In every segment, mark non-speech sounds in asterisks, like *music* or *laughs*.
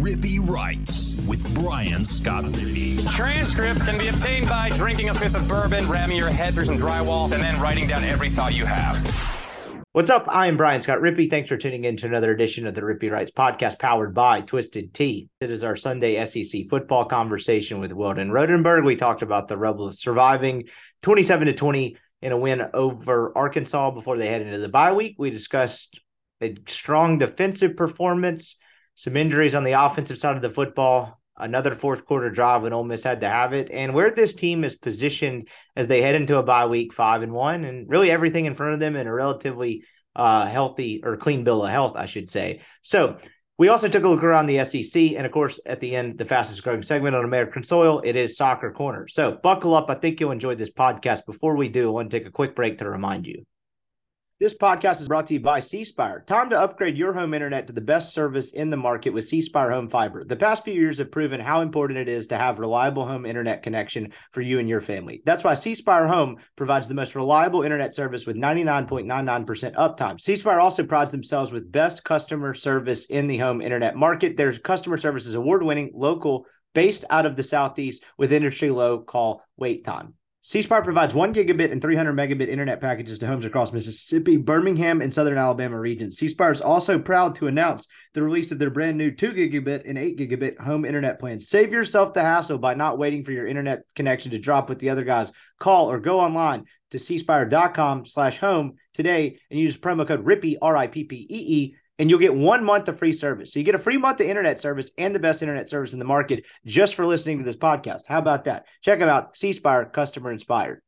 Rippy Writes with Brian Scott Rippy. Transcript can be obtained by drinking a fifth of bourbon, ramming your head through some drywall, and then writing down every thought you have. What's up? I am Brian Scott Rippy. Thanks for tuning in to another edition of the Rippy Writes podcast powered by Twisted Tea. It is our Sunday SEC football conversation with Weldon Rotenberg. We talked about the Rebels surviving 27 to 20 in a win over Arkansas before they head into the bye week. We discussed a strong defensive performance, some injuries on the offensive side of the football, another fourth quarter drive when Ole Miss had to have it, and where this team is positioned as they head into a bye week five and one, and really everything in front of them in a relatively uh, healthy or clean bill of health, I should say. So we also took a look around the SEC, and of course, at the end, the fastest growing segment on American soil, it is Soccer Corner. So buckle up. I think you'll enjoy this podcast. Before we do, I want to take a quick break to remind you this podcast is brought to you by C Spire. Time to upgrade your home internet to the best service in the market with C Spire Home Fiber. The past few years have proven how important it is to have reliable home internet connection for you and your family. That's why C Spire Home provides the most reliable internet service with 99.99% uptime. C Spire also prides themselves with best customer service in the home internet market. Their customer service is award winning, local, based out of the Southeast with industry low call wait time. C Spire provides one gigabit and 300 megabit internet packages to homes across Mississippi, Birmingham, and Southern Alabama regions. C Spire is also proud to announce the release of their brand new 2 gigabit and 8 gigabit home internet plans. Save yourself the hassle by not waiting for your internet connection to drop with the other guys. Call or go online to cspire.com slash home today and use promo code RIPPY, R I P P E E and you'll get one month of free service. So you get a free month of internet service and the best internet service in the market just for listening to this podcast. How about that? Check them out. C Spire, customer inspired.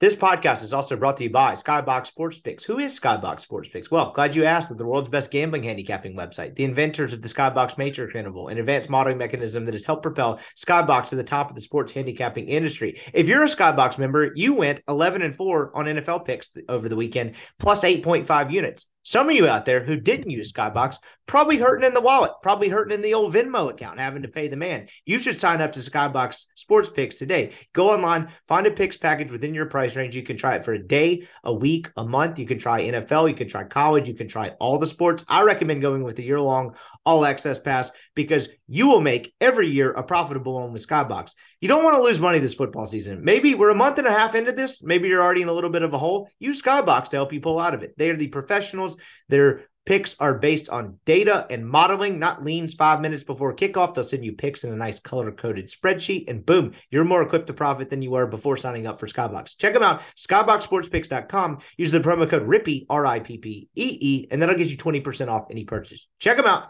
This podcast is also brought to you by Skybox Sports Picks. Who is Skybox Sports Picks? Well, glad you asked. the world's best gambling handicapping website, the inventors of the Skybox Matrix Interval, an advanced modeling mechanism that has helped propel Skybox to the top of the sports handicapping industry. If you're a Skybox member, you went 11 and 4 on NFL picks over the weekend, plus 8.5 units. Some of you out there who didn't use Skybox probably hurting in the wallet, probably hurting in the old Venmo account, having to pay the man. You should sign up to Skybox Sports Picks today. Go online, find a picks package within your price range. You can try it for a day, a week, a month. You can try NFL, you can try college, you can try all the sports. I recommend going with a year long all access pass because you will make every year a profitable one with Skybox. You don't want to lose money this football season. Maybe we're a month and a half into this. Maybe you're already in a little bit of a hole. Use Skybox to help you pull out of it. They are the professionals. They're Picks are based on data and modeling, not leans five minutes before kickoff. They'll send you picks in a nice color coded spreadsheet, and boom, you're more equipped to profit than you were before signing up for Skybox. Check them out, skyboxsportspicks.com. Use the promo code RIPPY, R I P P E E, and that'll get you 20% off any purchase. Check them out,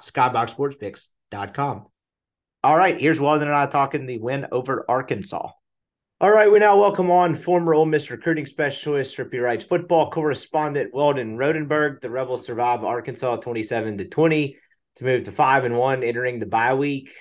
skyboxsportspicks.com. All right, here's Weldon and I talking the win over Arkansas. All right, we now welcome on former Ole Miss recruiting specialist, Rippy Writes football correspondent Weldon Rotenberg. The Rebels survive Arkansas 27 to 20 to move to 5 and 1 entering the bye week.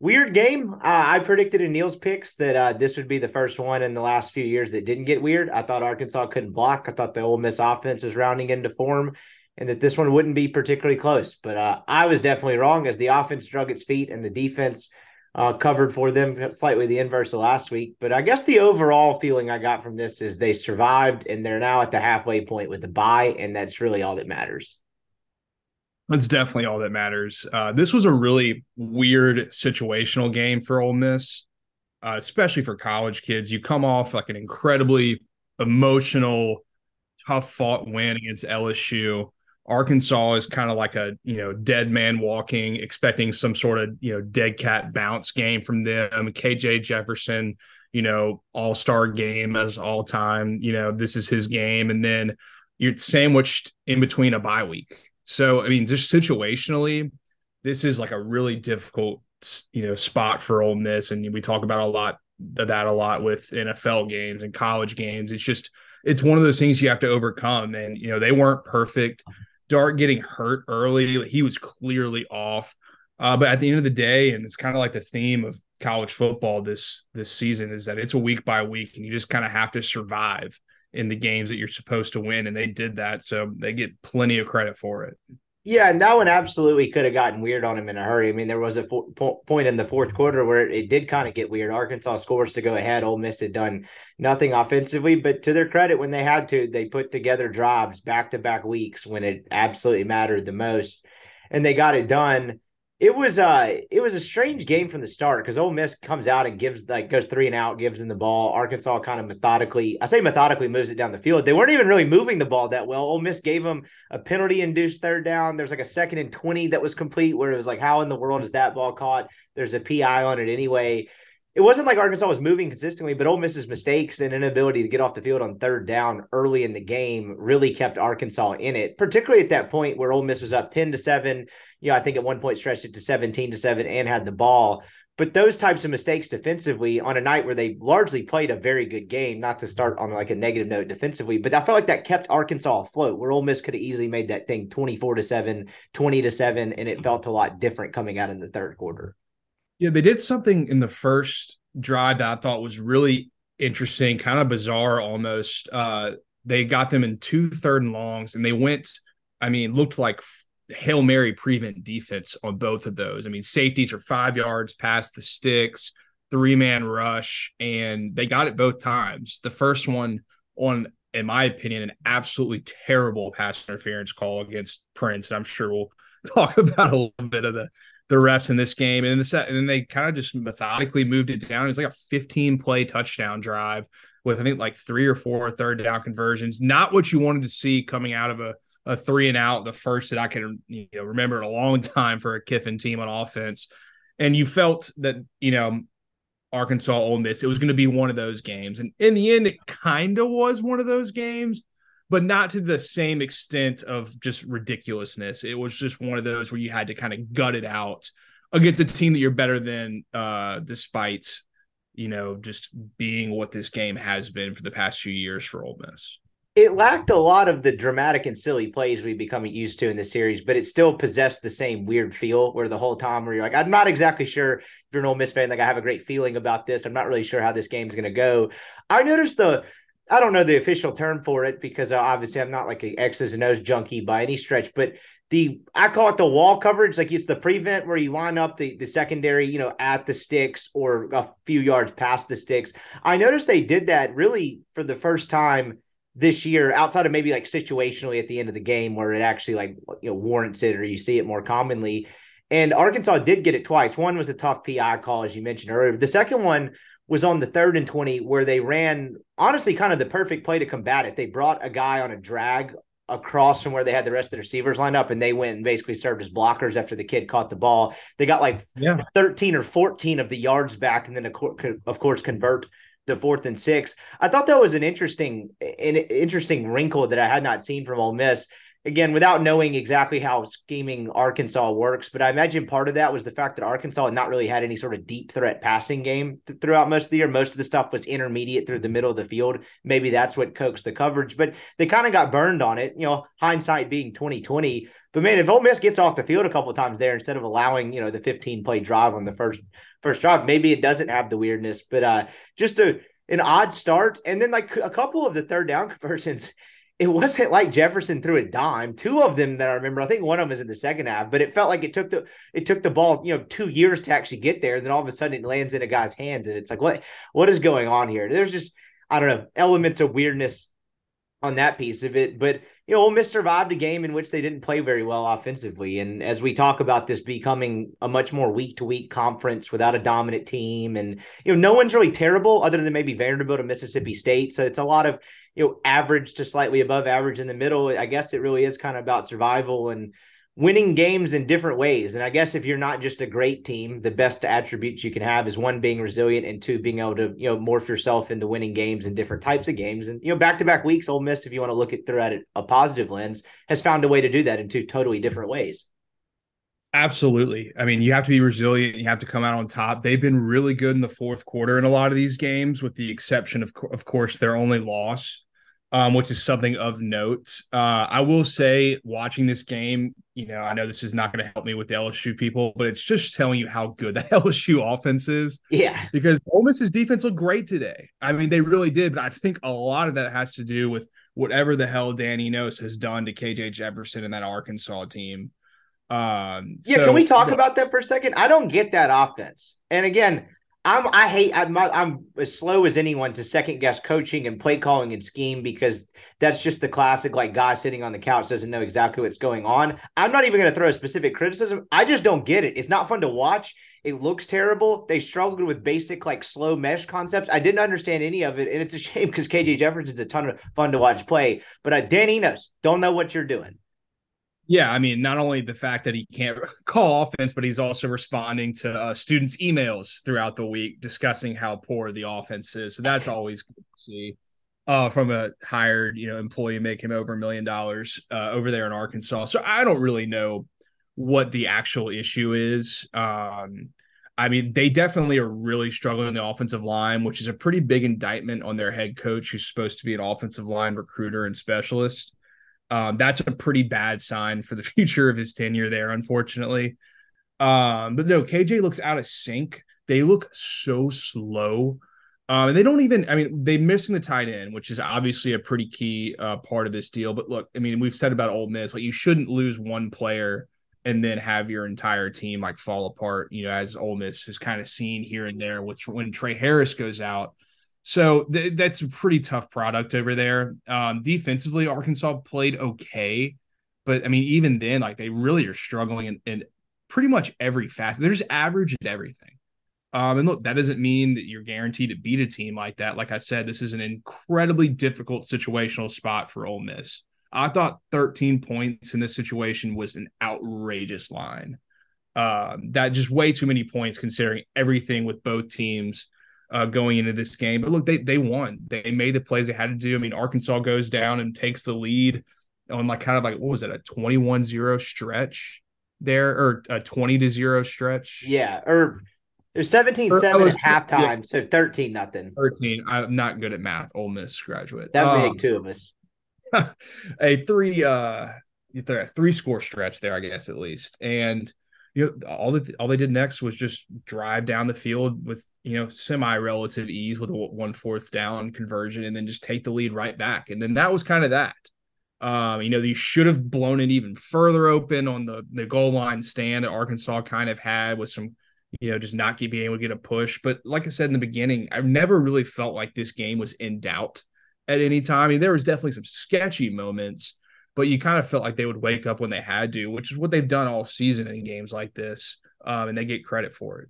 Weird game. Uh, I predicted in Neil's picks that uh, this would be the first one in the last few years that didn't get weird. I thought Arkansas couldn't block. I thought the Ole Miss offense was rounding into form and that this one wouldn't be particularly close. But uh, I was definitely wrong as the offense drug its feet and the defense – uh, covered for them, slightly the inverse of last week. But I guess the overall feeling I got from this is they survived and they're now at the halfway point with the bye, and that's really all that matters. That's definitely all that matters. Uh, this was a really weird situational game for Ole Miss, uh, especially for college kids. You come off like an incredibly emotional, tough fought win against LSU. Arkansas is kind of like a you know dead man walking, expecting some sort of you know dead cat bounce game from them. KJ Jefferson, you know, all star game as all time. You know, this is his game, and then you're sandwiched in between a bye week. So I mean, just situationally, this is like a really difficult you know spot for Ole Miss, and we talk about a lot that a lot with NFL games and college games. It's just it's one of those things you have to overcome, and you know they weren't perfect. Dart getting hurt early, he was clearly off. Uh, but at the end of the day, and it's kind of like the theme of college football this this season is that it's a week by week, and you just kind of have to survive in the games that you're supposed to win, and they did that, so they get plenty of credit for it. Yeah, and that one absolutely could have gotten weird on him in a hurry. I mean, there was a fo- point in the fourth quarter where it did kind of get weird. Arkansas scores to go ahead. Ole Miss had done nothing offensively, but to their credit, when they had to, they put together drives back to back weeks when it absolutely mattered the most, and they got it done. It was uh it was a strange game from the start because Ole Miss comes out and gives like goes three and out, gives them the ball. Arkansas kind of methodically, I say methodically moves it down the field. They weren't even really moving the ball that well. Ole Miss gave them a penalty induced third down. There's like a second and 20 that was complete where it was like, how in the world is that ball caught? There's a PI on it anyway it wasn't like Arkansas was moving consistently, but Ole Miss's mistakes and inability to get off the field on third down early in the game really kept Arkansas in it, particularly at that point where Ole Miss was up 10 to 7. You know, I think at one point stretched it to 17 to 7 and had the ball. But those types of mistakes defensively on a night where they largely played a very good game, not to start on like a negative note defensively, but I felt like that kept Arkansas afloat, where Ole Miss could have easily made that thing 24 to 7, 20 to 7, and it felt a lot different coming out in the third quarter. Yeah, they did something in the first drive that I thought was really interesting, kind of bizarre almost. Uh, they got them in two third and longs, and they went. I mean, looked like hail mary prevent defense on both of those. I mean, safeties are five yards past the sticks, three man rush, and they got it both times. The first one on, in my opinion, an absolutely terrible pass interference call against Prince, and I'm sure we'll *laughs* talk about a little bit of the the refs in this game. And then the set, and then they kind of just methodically moved it down. It was like a 15 play touchdown drive with I think like three or four third down conversions. Not what you wanted to see coming out of a, a three and out, the first that I can you know remember in a long *laughs* time for a Kiffin team on offense. And you felt that, you know, Arkansas Ole Miss, it was going to be one of those games. And in the end, it kind of was one of those games but not to the same extent of just ridiculousness. It was just one of those where you had to kind of gut it out against a team that you're better than, uh, despite you know just being what this game has been for the past few years for Ole Miss. It lacked a lot of the dramatic and silly plays we've become used to in the series, but it still possessed the same weird feel where the whole time where you're like, I'm not exactly sure if you're an Ole Miss fan, like I have a great feeling about this. I'm not really sure how this game's going to go. I noticed the I don't know the official term for it because uh, obviously I'm not like an X's and O's junkie by any stretch, but the I call it the wall coverage, like it's the prevent where you line up the the secondary, you know, at the sticks or a few yards past the sticks. I noticed they did that really for the first time this year, outside of maybe like situationally at the end of the game where it actually like you know warrants it or you see it more commonly. And Arkansas did get it twice. One was a tough PI call, as you mentioned earlier. The second one was on the third and 20 where they ran honestly kind of the perfect play to combat it. They brought a guy on a drag across from where they had the rest of the receivers lined up and they went and basically served as blockers after the kid caught the ball. They got like yeah. 13 or 14 of the yards back and then of course convert the fourth and six. I thought that was an interesting an interesting wrinkle that I had not seen from Ole Miss again, without knowing exactly how scheming Arkansas works, but I imagine part of that was the fact that Arkansas had not really had any sort of deep threat passing game th- throughout most of the year. Most of the stuff was intermediate through the middle of the field. Maybe that's what coaxed the coverage, but they kind of got burned on it. You know, hindsight being twenty twenty. But man, if Ole Miss gets off the field a couple of times there instead of allowing you know the fifteen play drive on the first first drive, maybe it doesn't have the weirdness. But uh, just a an odd start, and then like a couple of the third down *laughs* conversions it wasn't like Jefferson threw a dime. Two of them that I remember, I think one of them was in the second half, but it felt like it took the it took the ball, you know, two years to actually get there. And then all of a sudden it lands in a guy's hands. And it's like, what what is going on here? There's just, I don't know, elements of weirdness on that piece of it. But you know, Ole Miss survived a game in which they didn't play very well offensively. And as we talk about this becoming a much more week to week conference without a dominant team, and you know, no one's really terrible other than maybe Vanderbilt or Mississippi State. So it's a lot of you know average to slightly above average in the middle. I guess it really is kind of about survival and winning games in different ways. And I guess if you're not just a great team, the best attributes you can have is one being resilient and two being able to, you know, morph yourself into winning games and different types of games. And you know, back to back weeks, Ole Miss, if you want to look at through at a positive lens, has found a way to do that in two totally different ways. Absolutely. I mean, you have to be resilient. You have to come out on top. They've been really good in the fourth quarter in a lot of these games, with the exception of, of course, their only loss um, which is something of note. Uh, I will say, watching this game, you know, I know this is not going to help me with the LSU people, but it's just telling you how good the *laughs* LSU offense is. Yeah, because Ole Miss's defense looked great today. I mean, they really did, but I think a lot of that has to do with whatever the hell Danny Enos has done to KJ Jefferson and that Arkansas team. Um, yeah, so, can we talk about that for a second? I don't get that offense. And again, I'm I hate I'm I'm as slow as anyone to second guess coaching and play calling and scheme because that's just the classic like guy sitting on the couch doesn't know exactly what's going on. I'm not even going to throw a specific criticism. I just don't get it. It's not fun to watch. It looks terrible. They struggled with basic like slow mesh concepts. I didn't understand any of it, and it's a *laughs* shame because KJ Jefferson's a ton of fun to watch play. But uh, Dan Enos don't know what you're doing. Yeah, I mean, not only the fact that he can't *laughs* call offense, but he's also responding to uh, students' emails throughout the week discussing how poor the offense is. So that's always good to see uh, from a hired, you know, employee making over a million dollars uh, over there in Arkansas. So I don't really know what the actual issue is. Um, I mean, they definitely are really struggling in the offensive line, which is a pretty big indictment on their head coach, who's supposed to be an offensive line recruiter and specialist. Um, that's a pretty bad sign for the *laughs* future of his tenure there, unfortunately. Um, but no, KJ looks out of sync. They look so slow. Um, and they don't even, I mean, they missing the tight end, which is obviously a pretty key uh, part of this deal. But look, I mean, we've said about Ole Miss, like you shouldn't lose one player and then have your entire team like fall apart, you know, as Ole Miss has kind of seen here and there with when Tre Harris goes out. So th- that's a pretty tough product over there. Um, defensively, Arkansas played okay, but I mean, even then, like they really are struggling in, in pretty much every facet. They're just average at everything. Um, and look, that doesn't mean that you're guaranteed to beat a team like that. Like I said, this is an incredibly difficult situational spot for Ole Miss. I thought 13 points in this situation was an outrageous line. Um, that just way too many points considering everything with both teams uh, going into this game. But look, they they won. They made the plays they had to do. I mean, Arkansas goes down and takes the lead on like kind of like what was it, a 21-0 stretch there or a 20 to 0 stretch? Yeah, or there's 17 7 at halftime, yeah. so 13 nothing. 13. I'm not good at math. Ole Miss graduate. That would um, make two of us. *laughs* a three uh three score stretch there, I guess at least. And you know, all that all they did next was just drive down the field with you know semi relative ease with a one fourth down conversion, and then just take the lead right back. And then that was kind of that. Um, you know, you should have blown it even further open on the the goal line stand that Arkansas kind of had with some, you know, just not being able to get a push. But like I said in the beginning, I've never really felt like this game was in doubt at any time. I mean, there was definitely some sketchy moments, but you kind of felt like they would wake up when they had to, which is what they've done all season in games like this, um, and they get credit for it.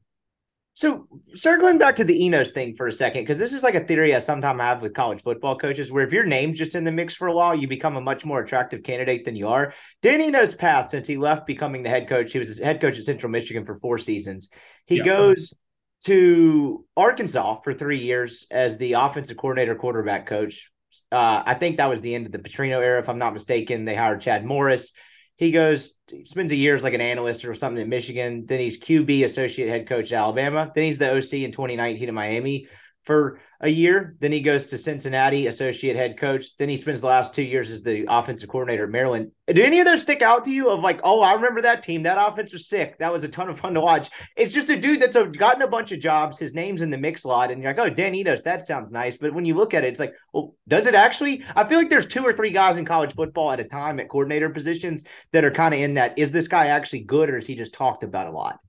So circling back to the Enos thing for a second, because this is like a theory I sometimes have with college football coaches, where if your name's just in the mix for a while, you become a much more attractive candidate than you are. Dan Enos' path since he left becoming the head coach, he was head coach at Central Michigan for four seasons. He yeah. goes to Arkansas for three years as the offensive coordinator, quarterback coach. Uh, I think that was the end of the Petrino era, if I'm not mistaken. They hired Chad Morris. He goes, spends a year as like an analyst or something at Michigan. Then he's QB associate head coach at Alabama. Then he's the OC in 2019 in Miami for a year. Then he goes to Cincinnati, associate head coach. Then he spends the last two years as the offensive coordinator at Maryland. Do any of those stick out to you? Of like, oh, I remember that team. That offense was sick. That was a ton of fun to watch. It's just a dude that's gotten a bunch of jobs. His name's in the mix a lot, and you're like, oh, Dan Enos, that sounds nice. But when you look at it, it's like, well, does it actually? I feel like there's two or three guys in college football at a time at coordinator positions that are kind of in that. Is this guy actually good, or is he just talked about a lot?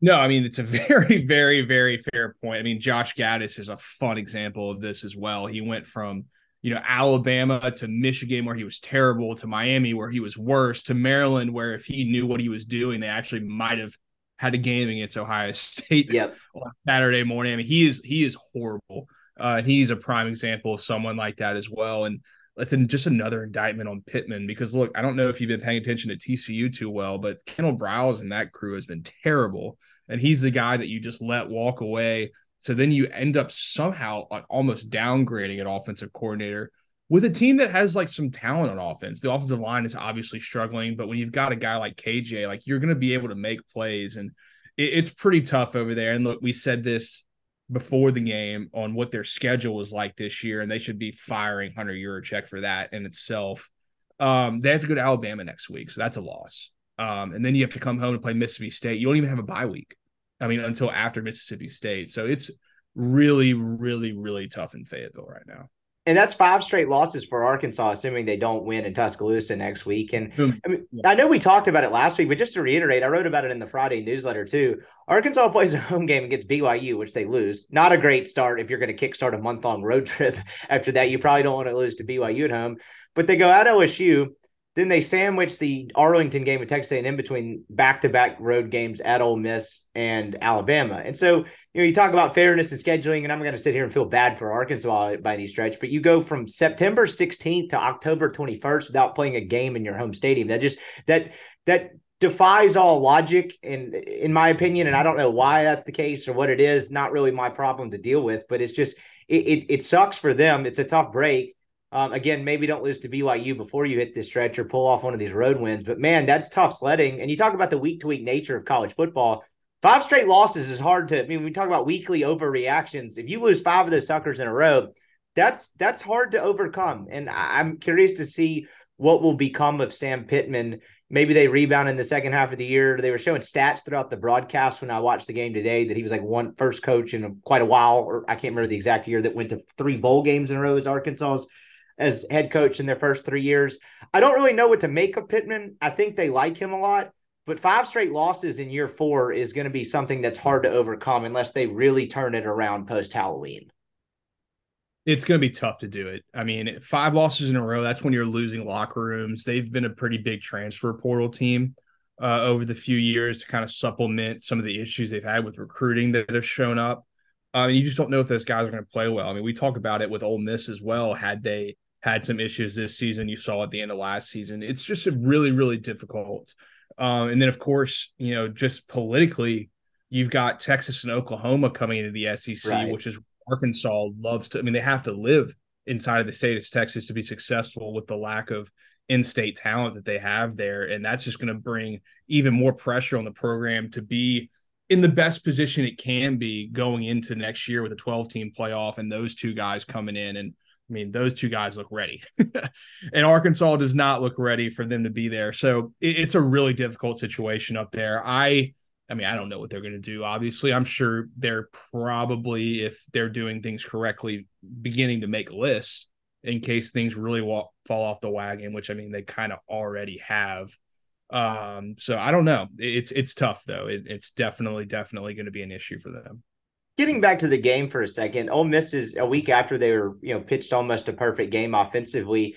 No, I mean it's a *laughs* very, very, very fair point. I mean, Josh Gattis is a fun example of this as well. He went from you know Alabama to Michigan where he was terrible to Miami where he was worse to Maryland where if he knew what he was doing, they actually might have had a game against Ohio *laughs* State yep. on Saturday morning. I mean, he is he is horrible. Uh, he's a prime example of someone like that as well. And that's just another indictment on Pittman because look, I don't know if you've been paying attention to TCU too well, but Kendal Briles and that crew has been terrible, and he's the guy that you just let walk away. So then you end up somehow like almost downgrading an offensive coordinator with a team that has like some talent on offense. The offensive line is obviously struggling, but when you've got a guy like KJ, like you're going to be able to make plays, and it, it's pretty tough over there. And look, we said this before the game on what their schedule was like this year, and they should be firing Hunter Yurachek for that in itself. Um, they have to go to Alabama next week, so that's a loss. Um, and then you have to come home and play Mississippi State. You don't even have a bye week. I mean, until after Mississippi State. So it's really, really, really tough in Fayetteville right now. And that's five straight losses for Arkansas, assuming they don't win in Tuscaloosa next week. And I mean, I know we talked about it last week, but just to reiterate, I wrote about it in the Friday newsletter too. Arkansas *laughs* plays a home game against BYU, which they lose. Not a great start if you're going to kickstart a month long road *laughs* trip. After that, you probably don't want to lose to BYU at home. But they go at LSU. Then they sandwich the Arlington game with Texas A&M between back-to-back road games at Ole Miss and Alabama. And so, you know, you talk about fairness and scheduling, and I'm going to sit here and feel bad for Arkansas by any stretch, but you go from September 16th to October 21st without playing a game in your home stadium. That just that that defies all logic in in my opinion and i don't know why that's the case or what it is not really my problem to deal with but it's just it, it, it sucks for them it's a tough break um, again, maybe don't lose to BYU before you hit this stretch or pull off one of these road wins. But man, that's tough sledding. And you talk about the week to week nature of college football. Five straight losses is hard to. I mean, we talk about weekly overreactions. If you lose five of those suckers in a row, that's that's hard to overcome. And I'm curious to see what will become of Sam Pittman. Maybe they rebound in the second half of the year. They were showing stats throughout the broadcast when I watched the game today that he was like one first coach in quite a while, or I can't remember the exact year that went to three bowl games in a row as Arkansas's as head coach in their first three years. I don't really know what to make of Pittman. I think they like him a lot, but five straight losses in year four is going to be something that's hard to overcome unless they really turn it around post Halloween. It's going to be tough to do it. I mean, five losses in a row, that's when you're losing locker rooms. They've been a pretty big transfer portal team uh, over the few years to kind of supplement some of the issues they've had with recruiting that have shown up. Um, you just don't know if those guys are going to play well. I mean, we talk about it with Ole Miss as well. Had they had some issues this season. You saw at the end of last season. It's just a really, really difficult. Um, and then, of course, you know, just politically, you've got Texas and Oklahoma coming into the SEC, right. which is Arkansas loves to. I mean, they have to live inside of the state of Texas to be successful with the lack of in-state talent that they have there, and that's just going to bring even more pressure on the program to be in the best position it can be going into next year with a 12-team playoff and those two guys coming in and I mean, those two guys look ready, *laughs* and Arkansas does not look ready for them to be there. So it, it's a really difficult situation up there. I, I mean, I don't know what they're going to do. Obviously, I'm sure they're probably, if they're doing things correctly, beginning to make lists in case things really fall off the wagon. Which I mean, they kind of already have. Um, so I don't know. It's it's tough though. It, it's definitely definitely going to be an issue for them getting back to the game for a second, Ole Miss is a week after they were, you know, pitched almost a perfect game offensively.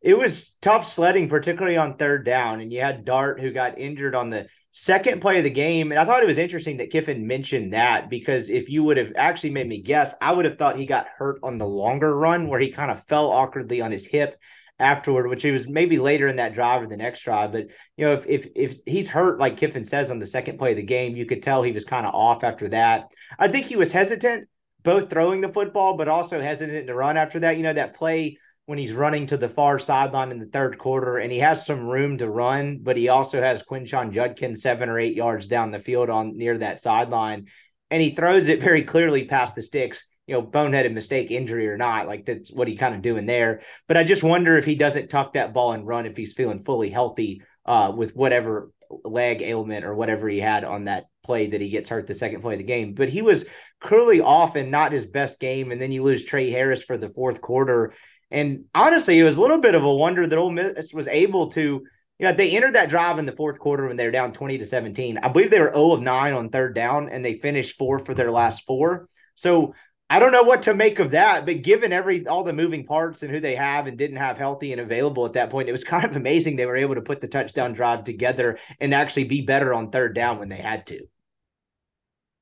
It was tough sledding, particularly on third down. And you had Dart who got injured on the second play of the game. And I thought it was interesting that Kiffin mentioned that because if you would have actually made me guess, I would have thought he got hurt on the longer run where he kind of fell awkwardly on his hip afterward, which he was maybe later in that drive or the next drive. But you know, if if if he's hurt, like Kiffin says on the second play of the game, you could tell he was kind of off after that. I think he was hesitant, both throwing the football, but also hesitant to run after that. You know, that play when he's running to the far sideline in the third quarter, and he has some room to run, but he also has Quinshon Judkins seven or eight yards down the field on near that sideline, and he throws it very clearly past the sticks you know, boneheaded mistake, injury or not. Like that's what he kind of doing there. But I just wonder if he doesn't tuck that ball and run if he's feeling fully healthy uh, with whatever leg ailment or whatever he had on that play that he gets hurt the second play of the game. But he was clearly off and not his best game. And then you lose Tre Harris for the fourth quarter. And honestly, it was a little bit of a wonder that Ole Miss was able to you know, they entered that drive in the fourth quarter when they were down 20 to 17. I believe they were 0 of 9 on third down and they finished four for their last four. So I don't know what to make of that, but given every all the moving parts and who they have and didn't have healthy and available at that point, it was *laughs* kind of amazing they were able to put the touchdown drive together and actually be better on third down when they had to.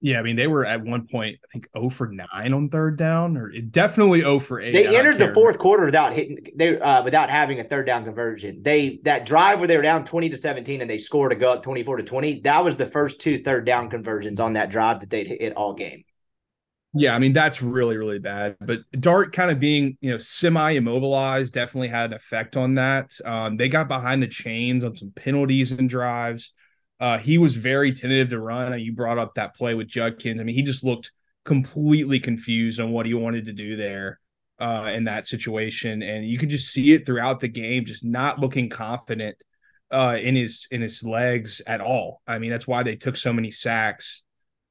Yeah, I mean they were at one point I think 0 for 9 on third down or definitely 0 for 8. They entered the fourth quarter without hitting they uh, without having a third down conversion. They that drive where they were down 20 to 17 and they scored to go up 24 to 20, that was the first two third down conversions on that drive that they'd hit all game. Yeah, I mean that's really really bad. But Dart kind of being you know semi immobilized definitely had an effect on that. Um, they got behind the chains on some penalties and drives. Uh, he was very tentative to run. You brought up that play with Judkins. I mean, he just looked completely confused on what he wanted to do there uh, in that situation, and you could just see it throughout the game, just not looking confident uh, in his in his legs at all. I mean, that's why they took so many sacks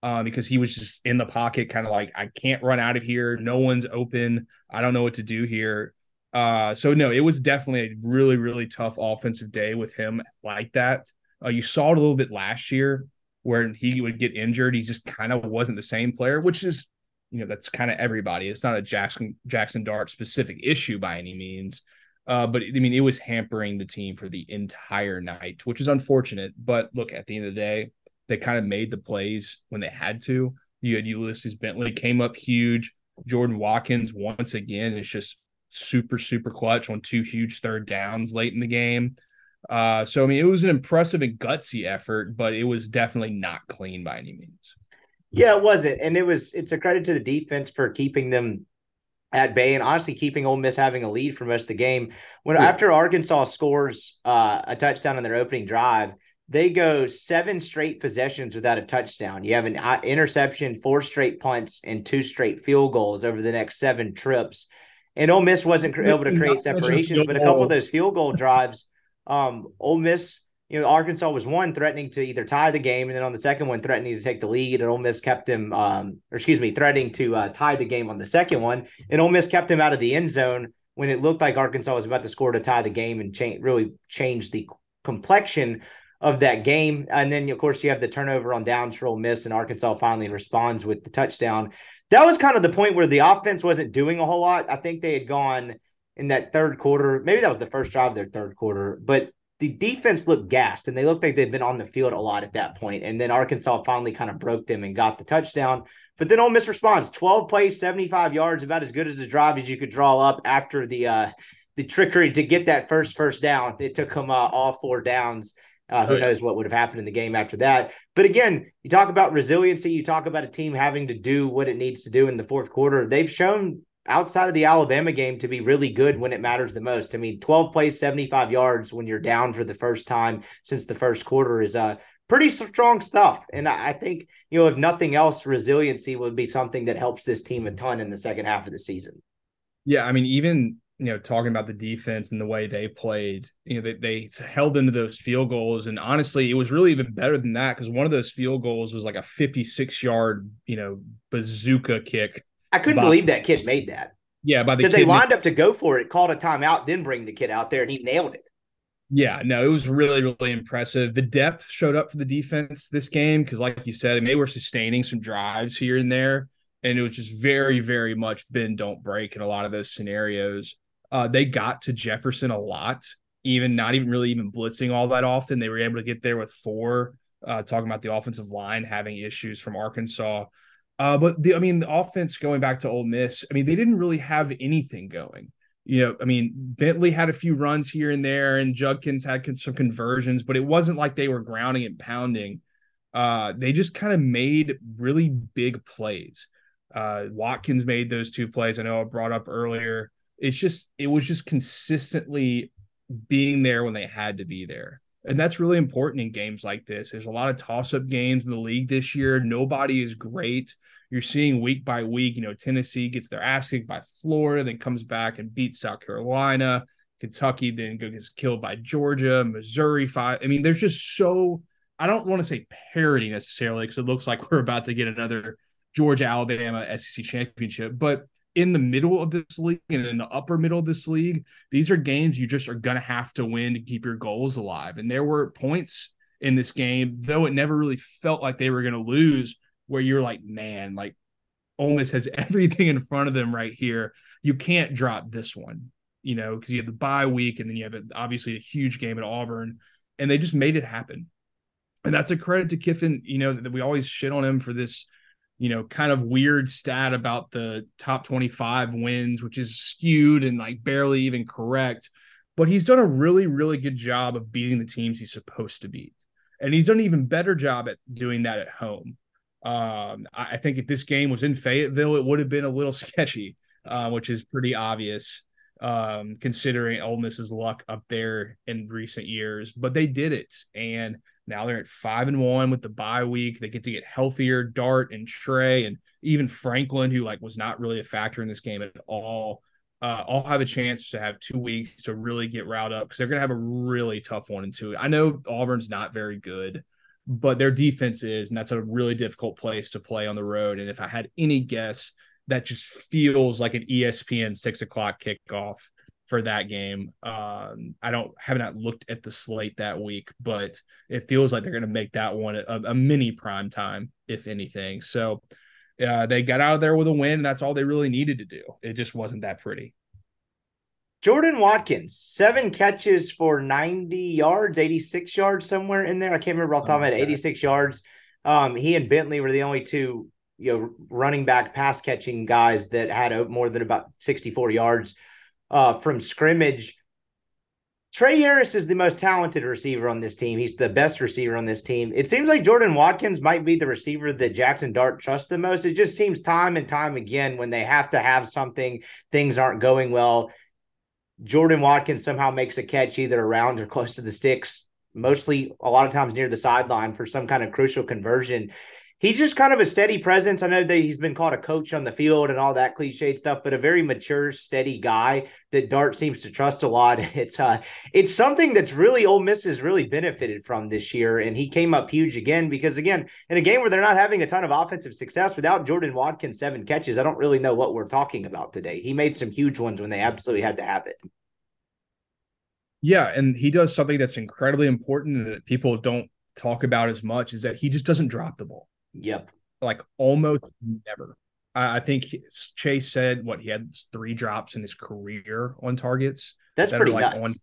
uh, because he was just in the pocket, kind of like, I can't run out of here. No one's open. I don't know what to do here. Uh, so no, it was definitely a really, really tough offensive day with him like that. Uh, you saw it a little bit last year where he would get injured. He just kind of wasn't the same player, which is, you know, that's kind of everybody. It's not a Jackson Jackson Dart specific issue by any means. Uh, but I mean, it was hampering the team for the entire night, which is unfortunate. But look, at the end of the day, they kind of made the plays when they had to. You had Ulysses Bentley came up huge. Jordan Watkins once again is just super super clutch on two huge third downs late in the game. Uh, so I mean, it was an impressive and gutsy effort, but it was definitely not clean by any means. Yeah, it wasn't, and it was. It's a credit to the defense for keeping them at bay and honestly keeping Ole Miss having a lead for most of the game. When yeah. after Arkansas scores uh, a touchdown in their opening drive, they go seven straight possessions without a touchdown. You have an uh, interception, four straight punts, and two straight field goals over the next seven trips. And Ole Miss wasn't able to create separations, but a couple of those field goal drives, um, Ole Miss, you know, Arkansas was one threatening to either tie the game, and then on the second one threatening to take the lead, and Ole Miss kept him, um, or excuse me, threatening to uh, tie the game on the second one, and Ole Miss kept him out of the end zone when it looked like Arkansas was about to score to tie the game and change really change the complexion of that game. And then, of course, you have the turnover on downs for Miss, and Arkansas finally responds with the touchdown. That was kind of the point where the offense wasn't doing a whole lot. I think they had gone in that third quarter. Maybe that was the first drive of their third quarter, but the defense looked gassed and they looked like they'd been on the field a lot at that point. And then Arkansas finally kind of broke them and got the touchdown. But then Ole Miss responds 12 plays, 75 yards, about as good as a drive as you could draw up after the uh, the trickery to get that first first down. It took them uh, all four downs. Uh, who knows what would have happened in the game after that? But again, you talk about resiliency. You talk about a team having to do what it needs to do in the fourth quarter. They've shown outside of the Alabama game to be really good when it matters the most. I mean, 12 plays, 75 yards when you're down for the first time since the first quarter is uh, pretty strong stuff. And I think, you know, if nothing else, resiliency would be something that helps this team a ton in the second half of the season. Yeah. I mean, even you know, talking about the defense and the way they played, you know, they, they held into those field goals. And honestly, it was really even better than that because one of those field goals was like a 56 yard, you know, bazooka kick. I couldn't by, believe that kid made that. Yeah, by the because they lined up to go for it, called a timeout, then bring the kid out there, and he nailed it. Yeah, no, it was really, really impressive. The depth showed up for the defense this game because, like you said, I mean, they were sustaining some drives here and there, and it was just very, very much bend don't break in a lot of those scenarios. Uh, they got to Jefferson a lot, even not even really even blitzing all that often. They were able to get there with four. Uh, talking about the offensive line having issues from Arkansas. Uh, but the, I mean, the offense going back to Ole Miss, I mean, they didn't really have anything going. You know, I mean, Bentley had a few runs here and there, and Judkins had some conversions, but it wasn't like they were grounding and pounding. Uh, they just kind of made really big plays. Uh, Watkins made those two plays. I know I brought up earlier it's just it was just consistently being there when they had to be there. And that's really important in games like this. There's a lot of toss up games in the league this year. Nobody is great. You're seeing week by week, you know, Tennessee gets their ass kicked by Florida, then comes back and beats South Carolina. Kentucky then gets killed by Georgia, Missouri five. I mean, there's just so I don't want to say parity necessarily because it looks like we're about to get another Georgia Alabama SEC championship, but in the middle of this league and in the upper middle of this league, these are games you just are going to have to win to keep your goals alive. And there were points in this game, though it never really felt like they were going to lose, where you're like, man, like Ole Miss has *laughs* everything in front of them right here. You can't drop this one, you know, because you have the bye week and then you have obviously a huge game at Auburn, and they just made it happen. And that's a credit to Kiffin, you know, that we always shit on him for this you know, kind of weird stat about the top 25 wins, which is skewed and like barely even correct. But he's done a really, really good job of beating the teams he's supposed to beat. And he's done an even better job at doing that at home. Um, I, think if this game was in Fayetteville, it would have been a little *laughs* sketchy, uh, which is pretty obvious um, considering Ole Miss's luck up there in recent years. But they did it. And now they're at five and one with the bye week. They get to get healthier. Dart and Tre and even Franklin, who like was not really a factor in this game at all, uh, all have a chance to have two weeks to really get riled up because they're going to have a really tough one and two. I know Auburn's not very good, but their defense is, and that's a really difficult place to play on the road. And if I had any guess, that just feels like an ESPN six o'clock kickoff for that game. Um, I don't have not looked at the slate that week, but it feels like they're going to make that one a, a, mini prime time, if anything. So uh, they got out of there with a win. That's all they really needed to do. It just wasn't that pretty. Jordan Watkins, seven catches for 90 yards, 86 yards somewhere in there. I can't remember off the top of my head, 86 yards. Um, he and Bentley were the only two, you know, running back pass catching guys that had more than about 64 yards uh, from scrimmage. Tre Harris is the most talented receiver on this team. He's the best receiver on this team. It seems like Jordan Watkins might be the receiver that Jackson Dart trusts the most. It just seems time and time again when they have to have something, things aren't going well Jordan Watkins somehow makes a catch either around or close to the sticks, mostly a lot of times near the sideline for some kind of crucial conversion. He's just kind of a steady presence. I know that he's been called a coach on the field and all that cliched stuff, but a very mature, steady guy that Dart seems to trust a lot. *laughs* It's uh it's something that's really Ole Miss has really benefited from this year. And he came up huge again because again, in a game where they're not having a ton of offensive success without Jordan Watkins seven catches, I don't really know what we're talking about today. He made some huge ones when they absolutely had to have it. Yeah, and he does something that's incredibly important that people don't talk about as much is that he just doesn't drop the ball. Yep. Like almost never. I, I think Chase said what he had three drops in his career on targets. That's that pretty like nuts. On,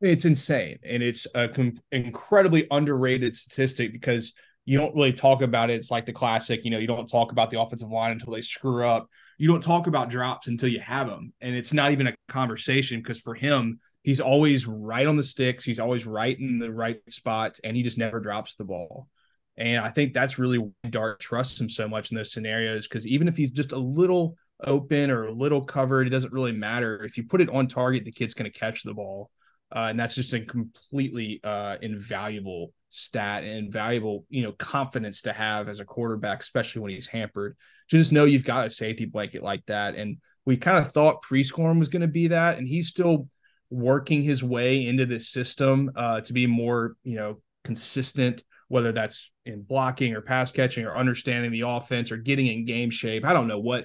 it's insane, and it's a com- incredibly underrated statistic because you don't really talk about it. It's like the classic, you know, you don't talk about the offensive line until they screw up. You don't talk about drops until you have them, and it's not even a conversation because for him, he's always right on the sticks. He's always right in the right spot, and he just never drops the ball. And I think that's really why Dart trusts him so much in those scenarios because even if he's just a little open or a little covered, it doesn't really matter. If you put it on target, the kid's going to catch the ball. Uh, and that's just a completely uh, invaluable stat and invaluable, you know, confidence to have as a quarterback, especially when he's hampered. Just know you've got a safety blanket like that. And we kind of thought Prieskorn was going to be that, and he's still working his way into this system uh, to be more, you know, consistent, whether that's in blocking or pass catching or understanding the offense or getting in game shape. I don't know what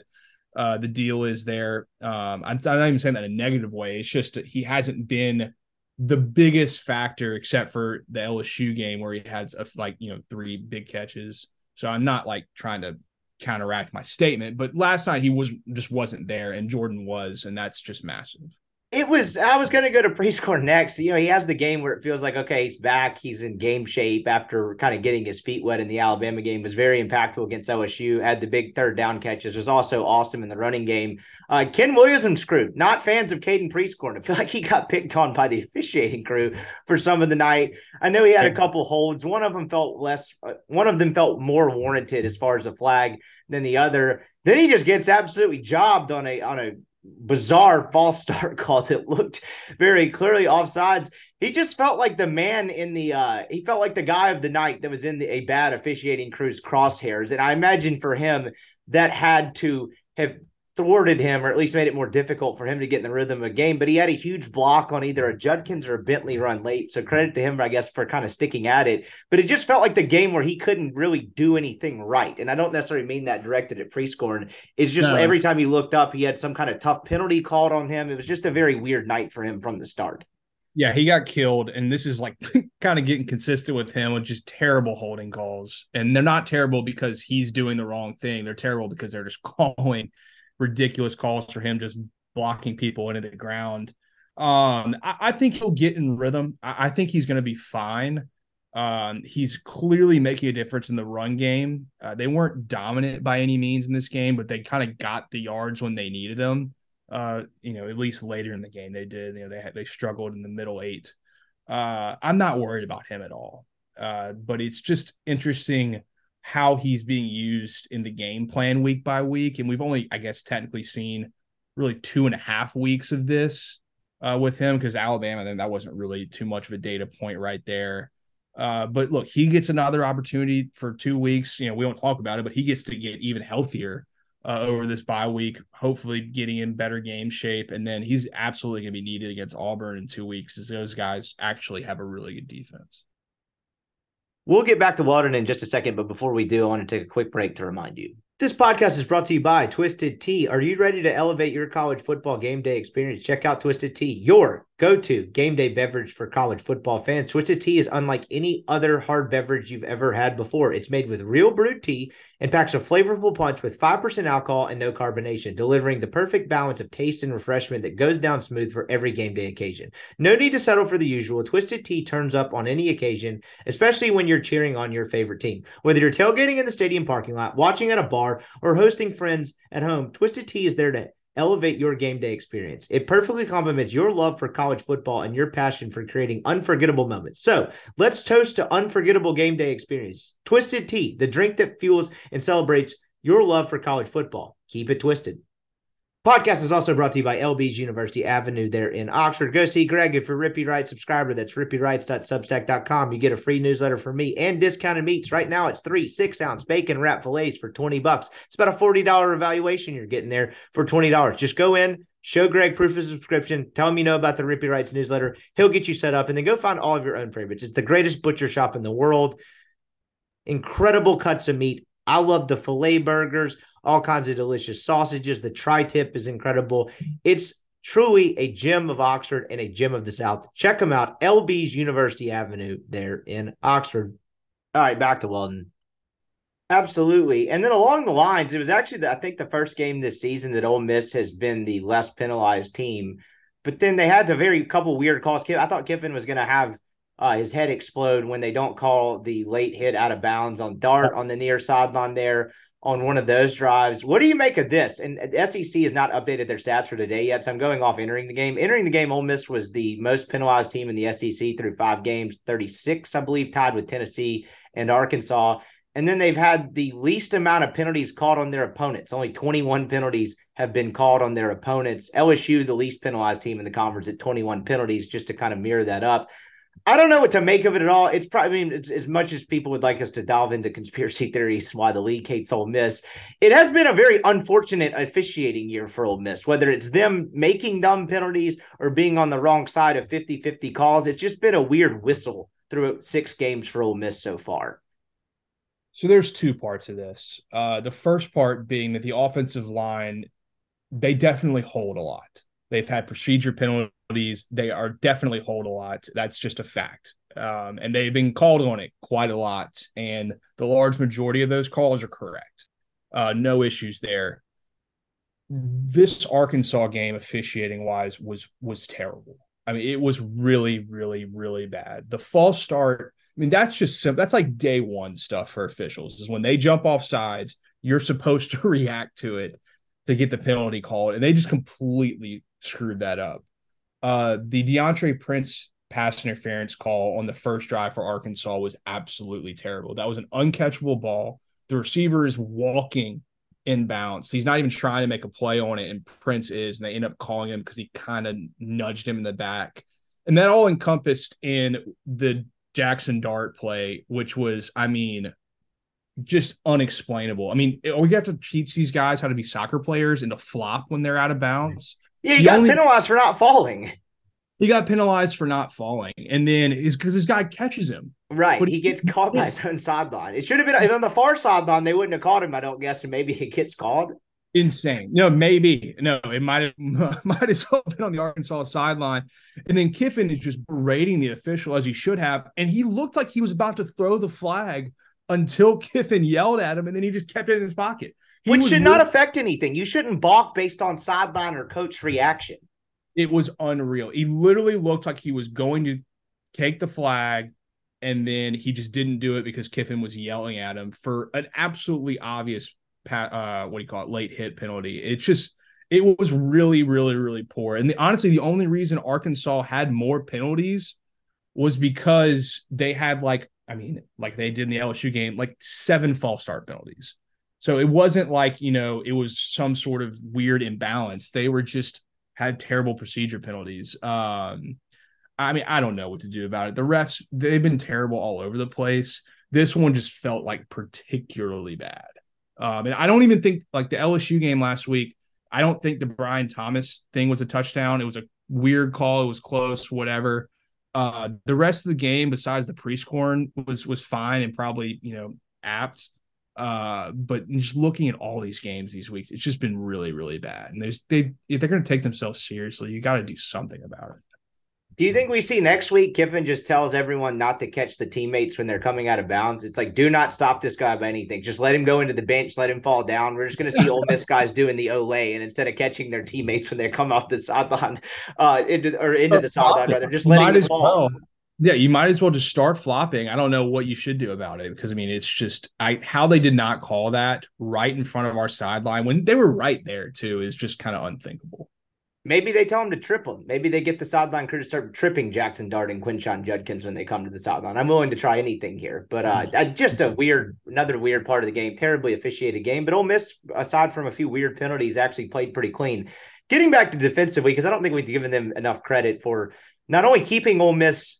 uh, the deal is there. Um, I'm, I'm, not even saying that in a negative way. It's just he hasn't been the biggest factor except for the LSU game where he had a, like you know three big catches. So I'm not like trying to counteract my statement, but last night he was just wasn't there, and Jordan was, and that's just massive. It was. I was going to go to Prieskorn next. You know, he has the game where it feels like okay, he's back. He's in game shape after kind of getting his feet wet in the Alabama game. Was very impactful against LSU. Had the big third down catches. Was also awesome in the running game. Uh, Ken Williams crew, not fans of Caden Prieskorn. I feel like he got picked on by the officiating crew for some of the night. I know he had a couple holds. One of them felt less. Uh, one of them felt more warranted as far as a flag than the other. Then he just gets absolutely jobbed on a on a bizarre false start *laughs* call that looked very clearly offsides. He just felt like the man in the uh he felt like the guy of the night that was in the, a bad officiating crew's crosshairs. And I imagine for him that had to have thwarted him or at least made it more difficult for him to get in the rhythm of a game. But he had a huge block on either a Judkins or a Bentley run late. So credit to him, I guess, for kind of sticking at it. But it just felt like the game where he couldn't really do anything right. And I don't necessarily mean that directed at Prieskorn. It's just no. every time he looked up, he had some kind of tough penalty called on him. It was just a very weird night for him from the start. Yeah, he got killed, and this is like *laughs* kind of getting consistent with him with just terrible holding calls. And they're not terrible because he's doing the wrong thing. They're terrible because they're just *laughs* calling ridiculous calls for him just blocking people into the ground. Um, I, I think he'll get in rhythm. I, I think he's going to be fine. Um, he's clearly making a difference in the run game. Uh, they weren't dominant by any means in this game, but they kind of got the yards when they needed them. Uh, you know, at least later in the game they did. You know, they had, they struggled in the middle eight. Uh, I'm not worried about him at all. Uh, but it's just interesting how he's being used in the game plan week by week. And we've only, I guess, technically seen really two and a half weeks of this uh, with him because Alabama, then that wasn't really too much of a data point right there. Uh, but look, he gets another opportunity for two weeks. You know, we don't talk about it, but he gets to get even healthier uh, over this bye week, hopefully getting in better game shape. And then he's absolutely going to be needed against Auburn in two weeks as those guys actually have a really good defense. We'll get back to Weldon in just a second, but before we do, I want to take a quick break to remind you. This podcast is brought to you by Twisted Tea. Are you ready to elevate your college football game day experience? Check out Twisted Tea, your go to game day beverage for college football fans. Twisted Tea is unlike any other hard beverage you've ever had before. It's made with real brewed tea and packs a flavorful punch with 5% alcohol and no carbonation, delivering the perfect balance of taste and refreshment that goes down smooth for every game day occasion. No need to settle for the usual. Twisted Tea turns up on any occasion, especially when you're cheering on your favorite team. Whether you're tailgating in the stadium parking lot, watching at a bar, or hosting friends at home, Twisted Tea is there to elevate your game day experience. It perfectly complements your love for college football and your passion for creating unforgettable moments. So let's toast to unforgettable game day experience. Twisted Tea, the drink that fuels and celebrates your love for college football. Keep it twisted. Podcast is also brought to you by LB's University Avenue there in Oxford. Go see Greg if you're Rippy Wright subscriber. That's rippywrights.substack.com. You get a free newsletter from me and discounted meats. Right now it's three six ounce bacon wrap fillets for 20 bucks. It's about a $40 evaluation you're getting there for $20. Just go in, show Greg proof of subscription, tell him you know about the Rippy Wrights newsletter. He'll get you set up and then go find all of your own favorites. It's the greatest butcher shop in the world. Incredible cuts of meat. I love the filet burgers all kinds of delicious sausages. The tri tip is incredible. It's truly a gem of Oxford and a gem of the South. Check them out. LB's University Avenue there in Oxford. All right, back to Weldon. Absolutely. And then along the lines, it was actually, the, I think, the first game this season that Ole Miss has been the less penalized team. But then they had a very couple weird calls. I thought Kiffin was going to have uh, his head explode when they don't call the late hit out of bounds on Dart on the near sideline there on one of those drives. What do you make of this? And SEC has not updated their stats for today yet, so I'm going off entering the game. Entering the game, Ole Miss was the most penalized team in the SEC through five games, 36, I believe, tied with Tennessee and Arkansas. And then they've had the least amount of penalties called on their opponents. Only 21 penalties have been called on their opponents. LSU, the least penalized team in the conference at 21 penalties, just to kind of mirror that up. I don't know what to make of it at all. It's probably, I mean, as much as people would like us to delve into conspiracy theories why the league hates Ole Miss, it has been a very unfortunate officiating year for Ole Miss, whether it's them making dumb penalties or being on the wrong side of 50 50 calls. It's just been a weird whistle through six games for Ole Miss so far. So there's two parts of this. Uh, the first part being that the offensive line, they definitely hold a lot. They've had procedure penalties. They are definitely hold a lot. That's just a fact. Um, and they've been called on it quite a lot. And the large majority of those calls are correct. Uh, no issues there. This Arkansas game, officiating wise, was was terrible. I mean, it was really, really, really bad. The false start. I mean, that's just simple. That's like day one stuff for officials. Is when they jump off sides, you're supposed *laughs* to react to it to get the penalty called, and they just completely screwed that up. Uh, the Deantre Prince pass interference call on the first drive for Arkansas was absolutely terrible. That was an uncatchable ball. The receiver is walking in inbounds. He's not even trying to make a play on it, and Prince is, and they end up calling him because he kind of nudged him in the back. And that all encompassed in the Jackson Dart play, which was, I mean, just unexplainable. I mean, we have to teach these guys how to be soccer players and to flop when they're out of bounds. Yeah, he, he got only, penalized for not falling. He got penalized for not falling, and then is because this guy catches him. Right, but he, he gets caught by his own sideline. It should have been on the far sideline. They wouldn't have caught him. I don't guess, and maybe it gets called. Insane. No, maybe no. It might have *laughs* might as well been on the Arkansas sideline, and then Kiffin is just berating the official as he should have, and he looked like he was about to throw the flag until *laughs* Kiffin yelled at him, and then he just kept it in his pocket. He Which should not affect anything. You shouldn't balk based on sideline or coach reaction. It was unreal. He literally looked like he was going to take the flag, and then he just didn't do it because Kiffin was yelling at him for an absolutely obvious, uh, what do you call it, late hit penalty. It's just it was really, really, really poor. And the, honestly, the only reason Arkansas had more penalties was because they had like I mean, like they did in the LSU game, like seven false start penalties. So it wasn't like, you know, it was some sort of weird imbalance. They were just had terrible procedure penalties. Um, I mean, I don't know what to do about it. The refs, they've been terrible all over the place. This one just felt like particularly bad. Um, and I don't even think like the LSU game last week, I don't think the Brian Thomas thing was a touchdown. It was a weird call. It was close, whatever. Uh, the rest of the game, besides the pre-scoring, was was fine and probably you know apt. Uh, but just looking at all these games these weeks, it's just been really, really bad. And there's they if they're going to take themselves seriously, you got to do something about it. Do you think we see next week Kiffin just tells everyone not to catch the teammates when they're coming out of bounds? It's like, do not stop this guy by anything. Just let him go into the bench, let him fall down. We're just going to see Ole Miss guys doing the Olay, and instead of catching their teammates when they come off the sideline, uh, into or into the sideline, rather just letting them fall. Well. Yeah, you might as well just start flopping. I don't know what you should do about it because I mean, it's just I how they did not call that right in front of our sideline when they were right there too is just kind of unthinkable. Maybe they tell him to trip him. Maybe they get the sideline crew to start tripping Jackson Dart and Quinshon Judkins when they come to the sideline. I'm willing to try anything here, but uh, mm-hmm. just a weird, another weird part of the game. Terribly officiated game, but Ole Miss, aside from a few weird penalties, actually played pretty clean. Getting back to defensively, because I don't think we've given them enough credit for not only keeping Ole Miss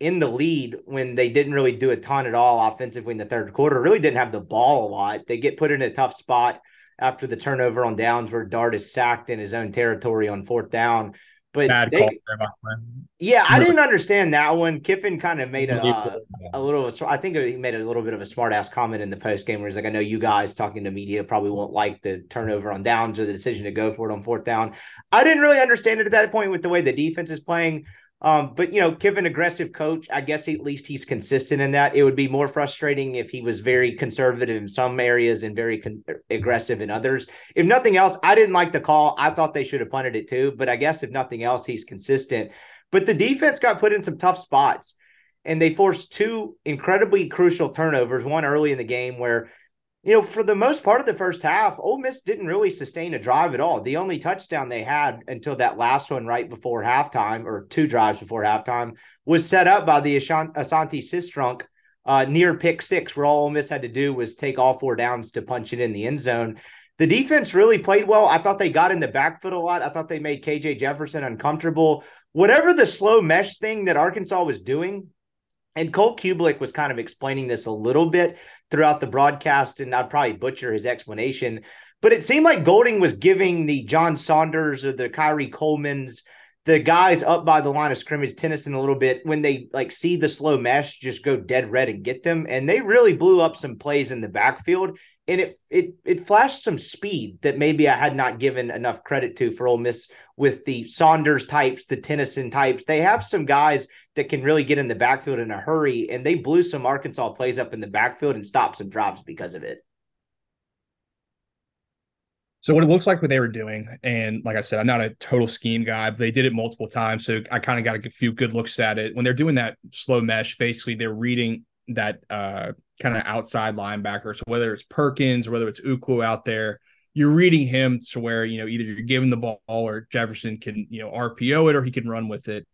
in the lead when they didn't really do a ton at all offensively in the third quarter, really didn't have the ball a lot. They get put in a tough spot after the turnover on downs where Dart is sacked in his own territory on fourth down. But they, yeah, I didn't understand that one. Kiffin kind of made a uh, a little. I think he made a little bit of a smart ass comment in the post game where he's like, "I know you guys talking to media probably won't like the turnover on downs or the decision to go for it on fourth down." I didn't really understand it at that point with the way the defense is playing. Um, but you know, given aggressive coach, I guess at least he's consistent in that. It would be more frustrating if he was very conservative in some areas and very con- aggressive in others. If nothing else, I didn't like the call. I thought they should have punted it too. But I guess if nothing else, he's consistent. But the defense got put in some tough spots, and they forced two incredibly crucial turnovers. One early in the game where you know, for the most part of the first half, Ole Miss didn't really sustain a drive at all. The only touchdown they had until that last one right before halftime, or two drives before halftime, was set up by the Asante Sistrunk uh, near pick six, where all Ole Miss had to do was take all four downs to punch it in the end zone. The defense really played well. I thought they got in the back foot a lot. I thought they made KJ Jefferson uncomfortable. Whatever the slow mesh thing that Arkansas was doing, and Cole Cubelic was kind of explaining this a little bit throughout the broadcast, and I'd probably butcher his explanation. But it seemed like Golding was giving the John Saunders or the Khari Colemans, the guys up by the line of scrimmage, Tennyson a little bit, when they like see the slow mesh, just go dead red and get them. And they really blew up some plays in the backfield. And it it it flashed some speed that maybe I had not given enough credit to for Ole Miss with the Saunders types, the Tennyson types. They have some guys that can really get in the backfield in a hurry. And they blew some Arkansas plays up in the backfield and stopped some drops because of it. So what it looks like what they were doing, and like I said, I'm not a total scheme guy, but they did it multiple times. So I kind of got a few good looks at it. When they're doing that slow mesh, basically they're reading that uh, kind of outside linebacker. So whether it's Perkins or whether it's Ukwu out there, you're reading him to where, you know, either you're giving the ball or Jefferson can, you know, RPO it or he can run with it.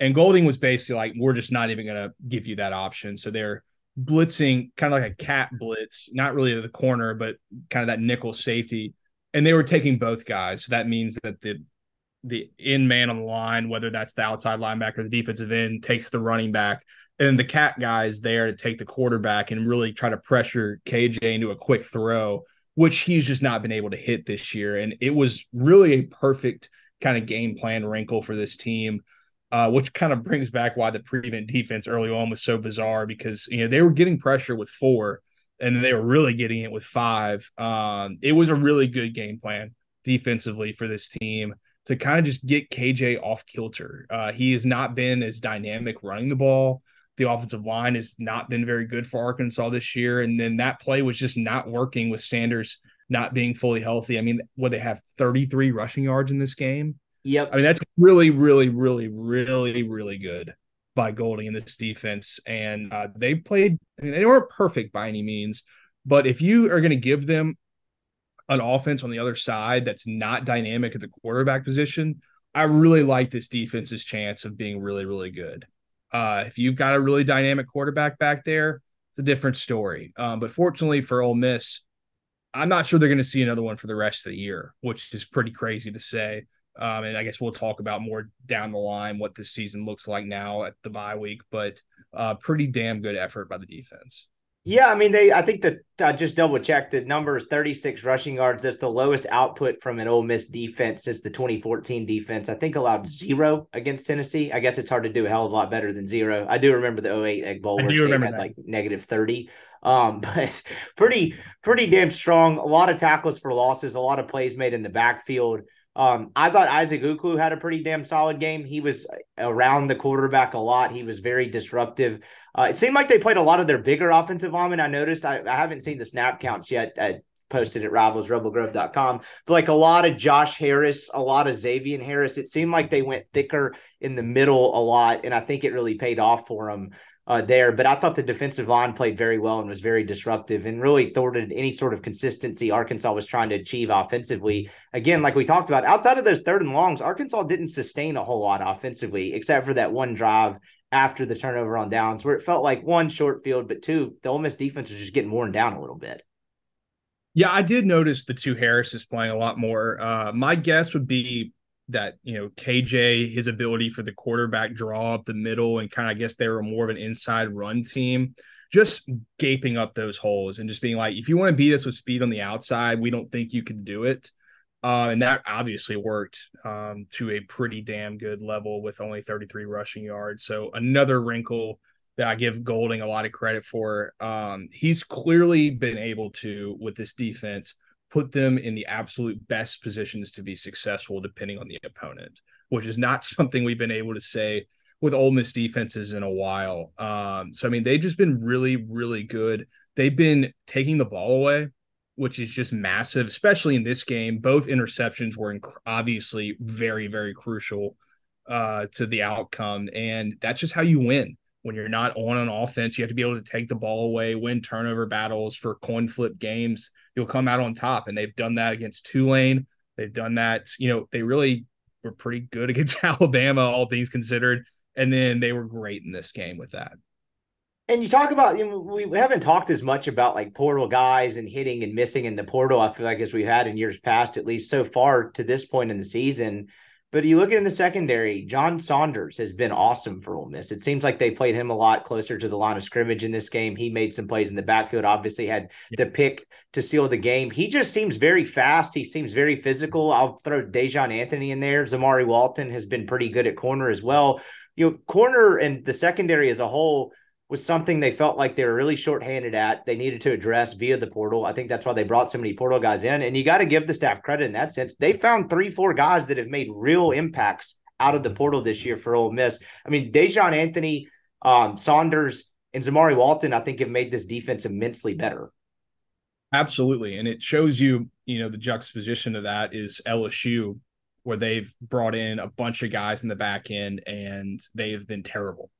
And Golding was basically like, we're just not even going to give you that option. So they're blitzing kind of like a cat blitz, not really the corner, but kind of that nickel safety. And they were taking both guys. So that means that the the in man on the line, whether that's the outside linebacker, the defensive end, takes the running back. And the cat guy is there to take the quarterback and really try to pressure KJ into a quick throw, which he's just not been able to hit this year. And it was really a perfect kind of game plan wrinkle for this team uh, which kind of brings back why the prevent defense early on was so bizarre because you know they were getting pressure with four and they were really getting it with five. Um, it was a really good game plan defensively for this team to kind of just get KJ off kilter. Uh, he has not been as dynamic running the ball. The offensive line has not been very good for Arkansas this year. And then that play was just not working with Sanders not being fully healthy. I mean, what they have 33 rushing yards in this game. Yep. I mean, that's really, really, really, really, really good by Golding in this defense. And uh, they played, I mean, they weren't perfect by any means, but if you are going to give them an offense on the other side that's not dynamic at the quarterback position, I really like this defense's chance of being really, really good. Uh, if you've got a really dynamic quarterback back there, it's a different story. Um, but fortunately for Ole Miss, I'm not sure they're going to see another one for the rest of the year, which is pretty crazy to say. Um, and I guess we'll talk about more down the line what this season looks like now at the bye week, but uh, pretty damn good effort by the defense. Yeah, I mean they. I think that I just double checked the numbers: thirty-six rushing yards. That's the lowest output from an Ole Miss defense since the 2014 defense. I think allowed zero against Tennessee. I guess it's hard to do a hell of a lot better than zero. I do remember the 08 Egg Bowl I do remember that. like negative 30. Um, *laughs* but pretty pretty damn strong. A lot of tackles for losses. A lot of plays made in the backfield. Um, I thought Isaac Ukwu had a pretty damn solid game. He was around the quarterback a lot. He was very disruptive. Uh, it seemed like they played a lot of their bigger offensive linemen. I noticed. I, I haven't seen the snap counts yet. I posted at rivalsrebelgrove.com. But like a lot of Josh Harris, a lot of Zxavian Harris. It seemed like they went thicker in the middle a lot, and I think it really paid off for them uh, there. But I thought the defensive line played very well and was very disruptive and really thwarted any sort of consistency Arkansas was trying to achieve offensively. Again, like we talked about, outside of those third and longs, Arkansas didn't sustain a whole lot offensively, except for that one drive after the turnover on downs, where it felt like one short field, but two, the Ole Miss defense was just getting worn down a little bit. Yeah, I did notice the two Harrises playing a lot more. Uh, my guess would be that you know KJ his ability for the quarterback draw up the middle and kind of I guess they were more of an inside run team, just gaping up those holes and just being like, if you want to beat us with speed on the outside, we don't think you can do it. Uh, and that obviously worked um, to a pretty damn good level with only 33 rushing yards. So another wrinkle that I give Golding a lot of credit for. Um, he's clearly been able to with this defense put them in the absolute best positions to be successful depending on the opponent, which is not *laughs* something we've been able to say with Ole Miss defenses in a while. Um, so I mean, they've just been really, really good. They've been taking the ball away, which is just massive, especially in this game. Both interceptions were inc- obviously very, very crucial uh, to the outcome, and that's just how you win. When you're not on an offense, you have to be able to take the ball away, win turnover battles for coin flip games. You'll come out on top, and they've done that against Tulane. They've done that. You know, they really were pretty good *laughs* against Alabama, all things considered, and then they were great in this game with that. And you talk about you know, we haven't talked as much about like portal guys and hitting and missing in the portal. I feel like as we've had in years past, at least so far to this point in the season. But you look in the secondary, John Saunders has been awesome for Ole Miss. It seems like they played him a lot closer to the line of scrimmage in this game. He made some plays in the backfield. Obviously, had the pick to seal the game. He just seems very fast. He seems very physical. I'll throw Daijahn Anthony in there. Zamari Walton has been pretty good at corner as well. You know, corner and the secondary as a whole was something they felt like they were really shorthanded at. They needed to address via the portal. I think that's why they brought so many portal guys in. And you got to give the staff credit in that sense. They found three, four guys that have made real impacts out of the portal this year for Ole Miss. I mean, Daijahn Anthony, um, Saunders, and Zamari Walton, I think have made this defense immensely better. Absolutely. And it shows you, you know, the juxtaposition of that is LSU, where they've brought in a bunch of guys in the back end and they've been terrible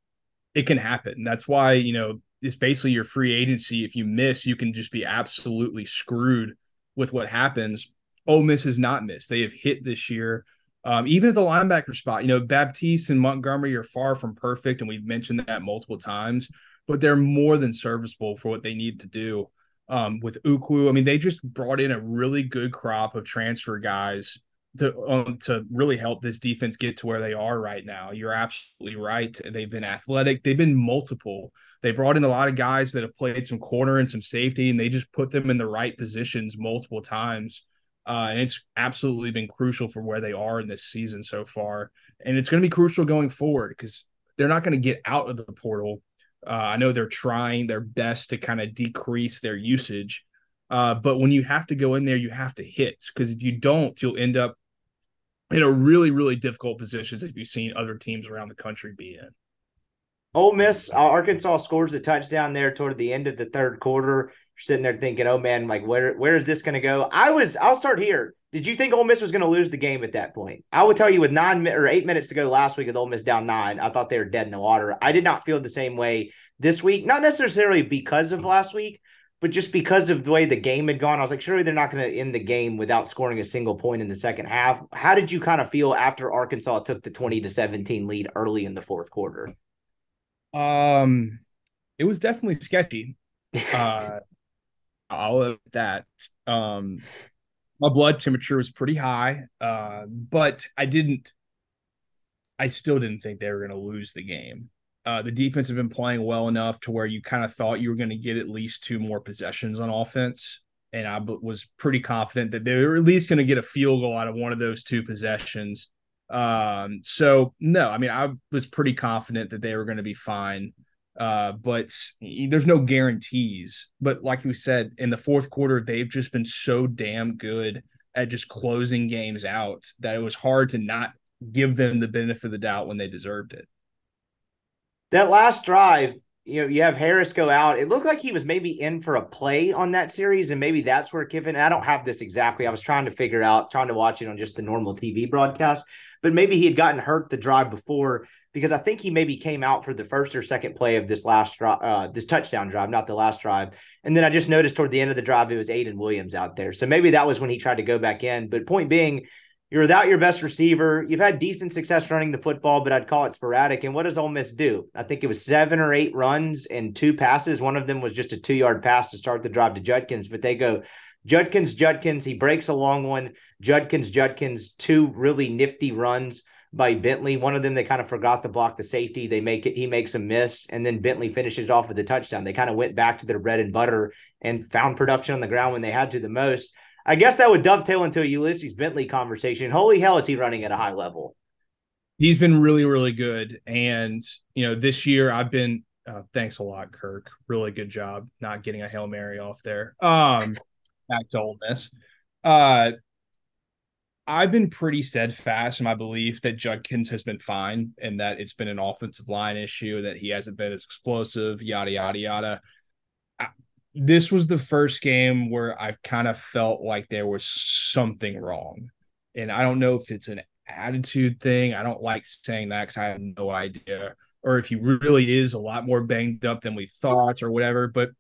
it can happen. That's why, you know, it's basically your free agency. If you miss, you can just be absolutely screwed with what happens. Ole Miss has not missed. They have hit this year. Um, even at the linebacker spot, you know, Baptiste and Montgomery are far from perfect, and we've mentioned that multiple times, but they're more than serviceable for what they need to do. Um, with Ukwu, I mean, they just brought in a really good crop of transfer guys to um, to really help this defense get to where they are right now. You're absolutely right. They've been athletic. They've been multiple. They brought in a lot of guys that have played some corner and some safety, and they just put them in the right positions multiple times. Uh, and it's absolutely been crucial for where they are in this season so far. And it's going to be crucial going forward because they're not going to get out of the portal. Uh, I know they're trying their best to kind of decrease their usage. Uh, but when you have to go in there, you have to hit because if you don't, you'll end up in a really, really difficult positions if you've seen other teams around the country be in. Ole Miss, uh, Arkansas scores a touchdown there toward the end of the third quarter. You're sitting there thinking, "Oh man, like where where is this going to go?" I was. I'll start here. Did you think Ole Miss was going to lose the game at that point? I would tell you, with nine or eight minutes to go last week, with Ole Miss down nine, I thought they were dead in the water. I did not feel the same way this week. Not necessarily because of last week, but just because of the way the game had gone, I was like, surely they're not going to end the game without scoring a single point in the second half. How did you kind of feel after Arkansas took the 20 to 17 lead early in the fourth quarter? Um, it was definitely sketchy. *laughs* Uh, I'll admit that. Um, my blood temperature was pretty high, uh, but I didn't. I still didn't think they were going to lose the game. Uh, the defense had been playing well enough to where you kind of thought you were going to get at least two more possessions on offense. And I b- was pretty confident that they were at least going to get a field goal out of one of those two possessions. Um, so, no, I mean, I was pretty confident that they were going to be fine. Uh, but there's no guarantees. But like you said, in the fourth quarter, they've just been so damn good at just closing games out that it was hard to not give them the benefit of the doubt when they deserved it that last drive, you know, you have Harris go out. It looked like he was maybe in for a play on that series, and maybe that's where Kiffin. I don't have this exactly. I was trying to figure out, trying to watch it on just the normal TV broadcast, but maybe he had gotten hurt the drive before because I think he maybe came out for the first or second play of this last drive, uh, this touchdown drive, not the last drive. And then I just noticed toward the end of the drive, it was Ayden Williams out there. So maybe that was when he tried to go back in. But point being, you're without your best receiver. You've had decent success running the football, but I'd call it sporadic. And what does Ole Miss do? I think it was seven or eight runs and two passes. One of them was just a two yard pass to start the drive to Judkins, but they go Judkins, Judkins. He breaks a long one. Judkins, Judkins. Two really nifty runs by Bentley. One of them they kind of forgot to block the safety. They make it. He makes a miss, and then Bentley finishes off with a touchdown. They kind of went back to their bread and butter and found production on the ground when they had to the most. I guess that would dovetail into a Ulysses Bentley conversation. Holy hell, is he running at a high level? He's been really, really good. And, you know, this year I've been, uh, thanks a lot, Kirk. Really good job not getting a Hail Mary off there. Um, back to Ole Miss. Uh, I've been pretty steadfast in my belief that Judkins has been fine and that it's been an offensive line issue, that he hasn't been as explosive, yada, yada, yada this was the first game where I kind of felt like there was something wrong. And I don't know if it's an attitude thing. I don't like saying that because I have no idea. Or if he really is a lot more banged up than we thought or whatever. But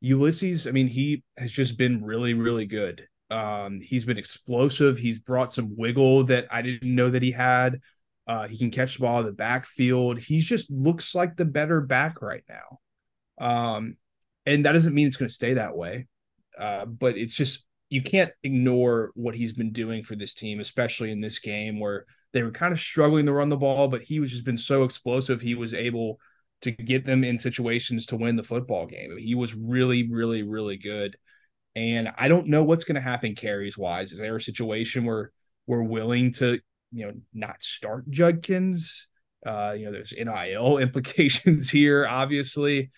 Ulysses, I mean, he has just been really, really good. Um, he's been explosive. He's brought some wiggle that I didn't know that he had. Uh, he can catch the ball in the backfield. He just looks like the better back right now. Um, and that doesn't mean it's going to stay that way. Uh, but it's just you can't ignore what he's been doing for this team, especially in this game where they were kind of struggling to run the ball, but he was just been so explosive. He was able to get them in situations to win the football game. He was really, really, really good. And I don't know what's going to happen carries wise. Is there a situation where we're willing to, you know, not start Judkins? Uh, you know, there's NIL *laughs* implications here, obviously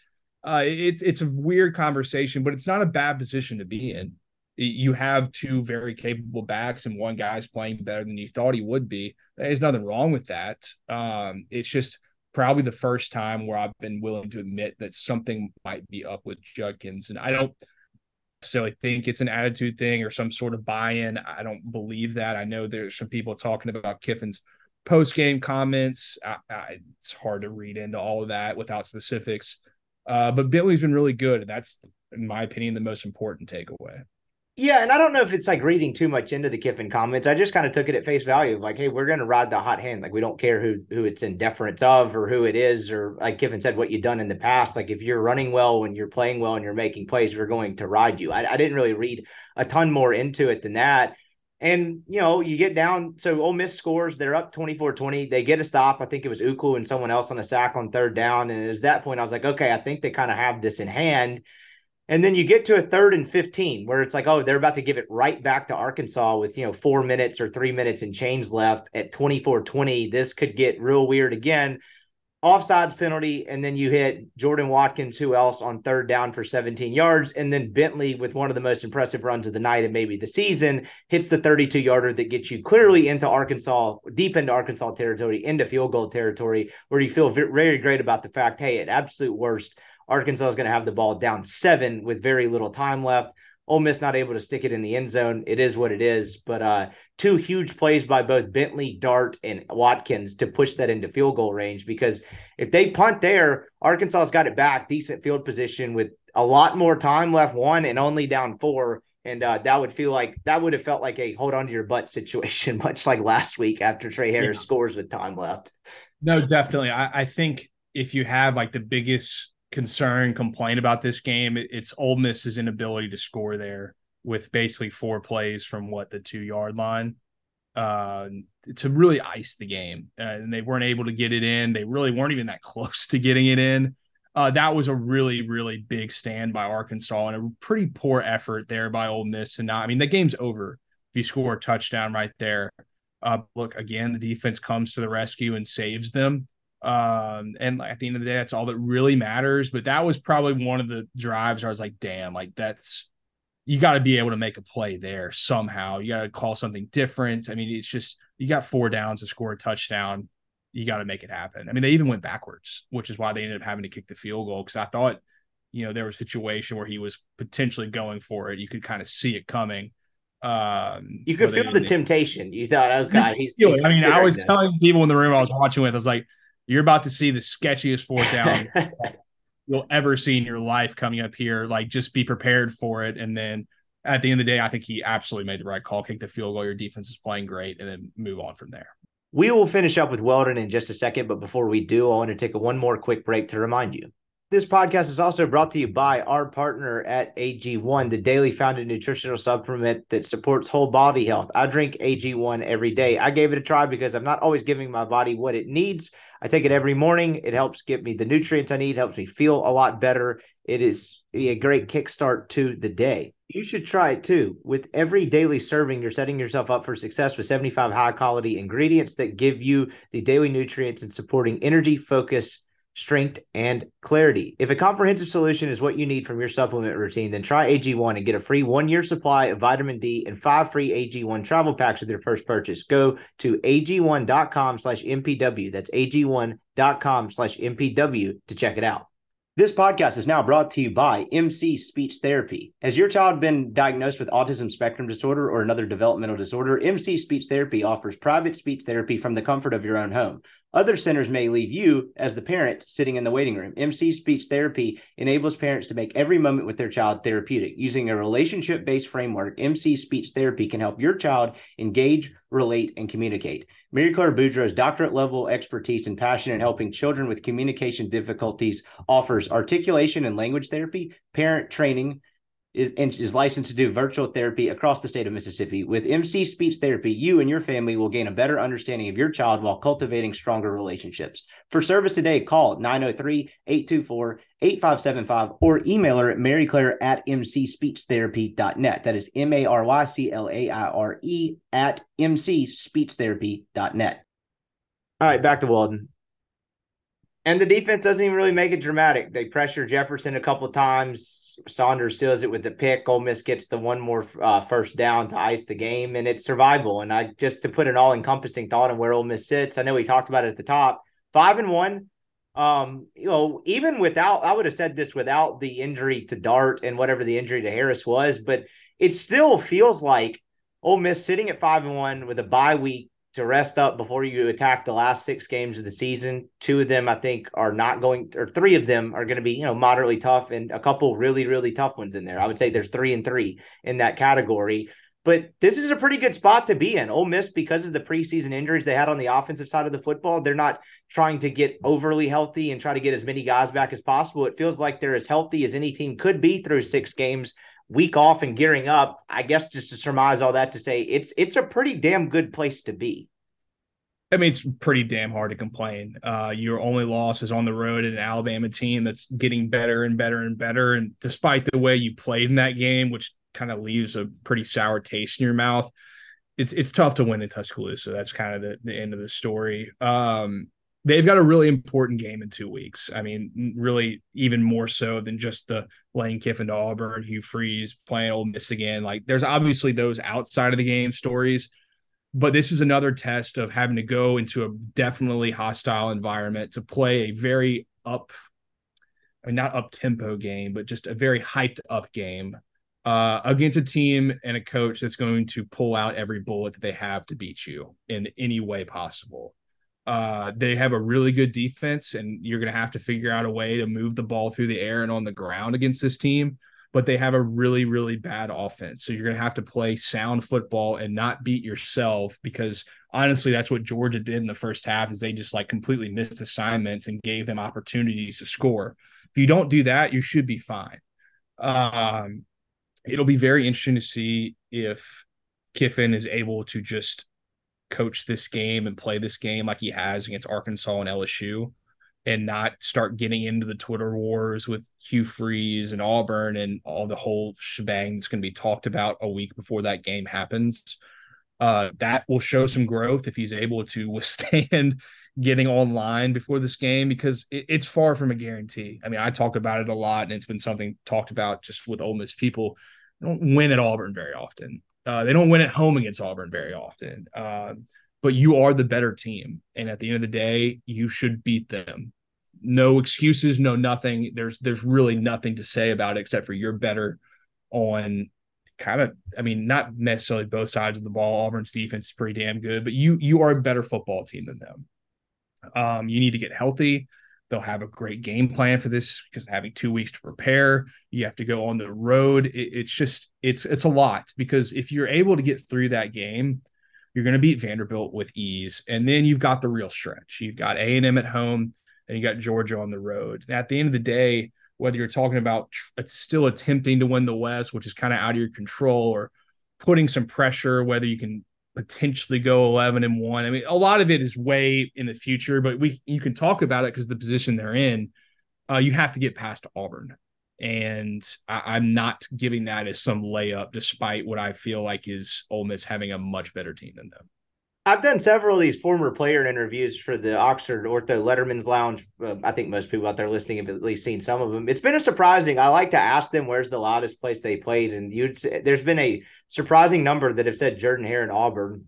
uh, it's it's a weird conversation, but it's not a bad position to be in. You have two very capable backs, and one guy's playing better than you thought he would be. There's nothing wrong with that. Um, it's just probably the first time where I've been willing to admit that something might be up with Judkins, and I don't necessarily think it's an attitude thing or some sort of buy-in. I don't believe that. I know there's some people talking about Kiffin's post-game comments. I, I, it's hard to read into all of that without specifics. Uh, but Bentley's been really good. That's, in my opinion, the most important takeaway. Yeah, and I don't know if it's like reading too much into the Kiffin comments. I just kind of took it at face value, like, hey, we're going to ride the hot hand. Like, we don't care who who it's in deference of or who it is, or like Kiffin said, what you've done in the past. Like, if you're running well when you're playing well and you're making plays, we're going to ride you. I, I didn't really read a ton more into it than that. And, you know, you get down. So Ole Miss scores. They're up 24 20. They get a stop. I think it was Ukwu and someone else on a sack on third down. And at that point, I was like, okay, I think they kind of have this in hand. And then you get to a third and 15 where it's like, oh, they're about to give it right back to Arkansas with, you know, four minutes or three minutes and change left at 24 20. This could get real weird again offsides penalty, and then you hit Jordan Watkins, who else on third down for 17 yards, and then Bentley with one of the most impressive runs of the night and maybe the season hits the 32 yarder that gets you clearly into Arkansas, deep into Arkansas territory, into field goal territory, where you feel very great about the fact, hey, at absolute worst, Arkansas is going to have the ball down seven with very little time left. Ole Miss not able to stick it in the end zone. It is what it is. But uh, two huge plays by both Bentley, Dart, and Watkins to push that into field goal range. Because if they punt there, Arkansas's got it back, decent field position with a lot more time left, one and only down four. And uh, that would feel like that would have felt like a hold on to your butt *laughs* situation, much like last week after Tre Harris yeah. scores with time left. No, definitely. I, I think if you have like the biggest concern, complain about this game. It's Ole Miss's inability to score there with basically four plays from what the two yard line. uh, to really ice the game, uh, and they weren't able to get it in. They really weren't even that *laughs* close to getting it in. Uh, that was a really, really big stand by Arkansas and a pretty poor effort there by Ole Miss. And not, I mean, the game's over if you score a touchdown right there. Uh, look, again, the defense comes to the rescue and saves them. Um, and at the end of the day, that's all that really matters. But that was probably one of the drives where I was like, damn, like that's you got to be able to make a play there somehow. You got to call something different. I mean, it's just you got four downs to score a touchdown. You got to make it happen. I mean, they even went backwards, which is why they ended up having to kick the field goal because I thought, you know, there was a situation where he was potentially going for it. You could kind of see it coming. Um, you could feel the temptation. You thought, oh god, he's. he's I mean, I was this. telling people in the room I was watching with, I was like, "You're about to see the sketchiest fourth down *laughs* you'll ever see in your life coming up here. Like, just be prepared for it. And then at the end of the day, I think he absolutely made the right call. Kick the field goal. Your defense is playing great, and then move on from there. We will finish up with Weldon in just a second, but before we do, I want to take a one more quick break to remind you. This podcast is also brought to you by our partner at AG1, the daily founded nutritional supplement that supports whole body health. I drink AG1 every day. I gave it a try because I'm not always giving my body what it needs. I take it every morning. It helps get me the nutrients I need, helps me feel a lot better. It is a great kickstart to the day. You should try it too. With every daily serving, you're setting yourself up for success with 75 high quality ingredients that give you the daily nutrients and supporting energy, focus, strength, and clarity. If a comprehensive solution is what you need from your supplement routine, then try AG1 and get a free one year supply of vitamin D and five free AG1 travel packs with your first purchase. Go to ag1.com slash MPW. That's ag1.com slash MPW to check it out. This podcast is now brought to you by MC Speech Therapy. Has your child been diagnosed with autism spectrum disorder or another developmental disorder? MC Speech Therapy offers private speech therapy from the comfort of your own home. Other centers may leave you, as the parent, sitting in the waiting room. MC Speech Therapy enables parents to make every moment with their child therapeutic. Using a relationship based framework, MC Speech Therapy can help your child engage, relate, and communicate. Mary Claire Boudreau's doctorate level expertise and passion in helping children with communication difficulties offers articulation and language therapy, parent training, is, is licensed to do virtual therapy across the state of Mississippi. With MC Speech Therapy, you and your family will gain a better understanding of your child while cultivating stronger relationships. For service today, call 903 824 8575 or email her at maryclaire at mcspeechtherapy.net. That is M A R Y C L A I R E at mcspeechtherapy.net. All right, back to Weldon. And the defense doesn't even really make it dramatic. They pressure Jefferson a couple times. Saunders seals it with the pick. Ole Miss gets the one more uh, first down to ice the game, and it's survival. And I just to put an all encompassing thought on where Ole Miss sits. I know we talked about it at the top. Five and one. Um, you know, even without, I would have said this without the injury to Dart and whatever the injury to Harris was, but it still feels like Ole Miss sitting at five and one with a bye week to rest up before you attack the last six games of the season. Two of them, I think, are not going, or three of them are going to be, you know, moderately tough, and a couple really, really tough ones in there. I would say there's three and three in that category. But this is a pretty good spot to be in. Ole Miss, because of the preseason injuries they had on the offensive side of the football, they're not trying to get overly healthy and try to get as many guys back as possible. It feels like they're as healthy as any team could be through six games week off and gearing up, I guess just to surmise all that to say it's it's a pretty damn good place to be. I mean, it's pretty damn hard to complain. Uh, your only loss is on the road at an Alabama team that's getting better and better and better. And despite the way you played in that game, which kind of leaves a pretty sour taste in your mouth, it's it's tough to win in Tuscaloosa. That's kind of the, the end of the story. Um, they've got a really important game in two weeks. I mean, really even more so than just the Lane Kiffin to Auburn, Hugh Freeze playing Ole Miss again. Like there's obviously those outside of the game stories, but this is another test of having to go into a definitely hostile environment to play a very up, I mean, not up tempo game, but just a very hyped up game uh, against a team and a coach that's going to pull out every bullet that they have to beat you in any way possible. Uh, they have a really good defense, and you're going to have to figure out a way to move the ball through the air and on the ground against this team. But they have a really, really bad offense. So you're going to have to play sound football and not beat yourself because honestly, that's what Georgia did in the first half is they just like completely missed assignments and gave them opportunities to score. If you don't do that, you should be fine. Um, it'll be very interesting to see if Kiffin is able to just coach this game and play this game like he has against Arkansas and LSU and not start getting into the Twitter wars with Hugh Freeze and Auburn and all the whole shebang that's going to be talked about a week before that game happens. Uh, that will show some growth if he's able to *laughs* withstand getting online before this game because it, it's far from a guarantee. I mean, I talk about it a lot, and it's been something talked about just with Ole Miss people. Don't win at Auburn very often. Uh, they don't win at home against Auburn very often. Uh, but you are the better team, and at the end of the day, you should beat them. No excuses, no nothing. There's there's really nothing to say about it except for you're better on kind of I mean not necessarily both sides of the ball. Auburn's defense is pretty damn good, but you you are a better football team than them. Um, you need to get healthy. They'll have a great game plan for this because having two weeks to prepare, you have to go on the road. It, it's just it's it's a lot because if you're able to get through that game, you're going to beat Vanderbilt with ease, and then you've got the real stretch. You've got A and M at home, and you got Georgia on the road. And at the end of the day, whether you're talking about it's still attempting to win the West, which is kind of out of your control, or putting some pressure, whether you can potentially go 11 and 1. I mean, a lot of it is way in the future, but we you can talk about it because the position they're in, uh, you have to get past Auburn. And I, am not giving that as some layup, despite what I feel like is Ole Miss having a much better team than them. I've done several of these former player interviews for the Oxford Ortho Letterman's Lounge. Uh, I think most people out there listening have at least seen some of them. It's been a surprising. I like to ask them where's the loudest place they played, and you'd say, there's been a surprising number that have said Jordan Hare and Auburn.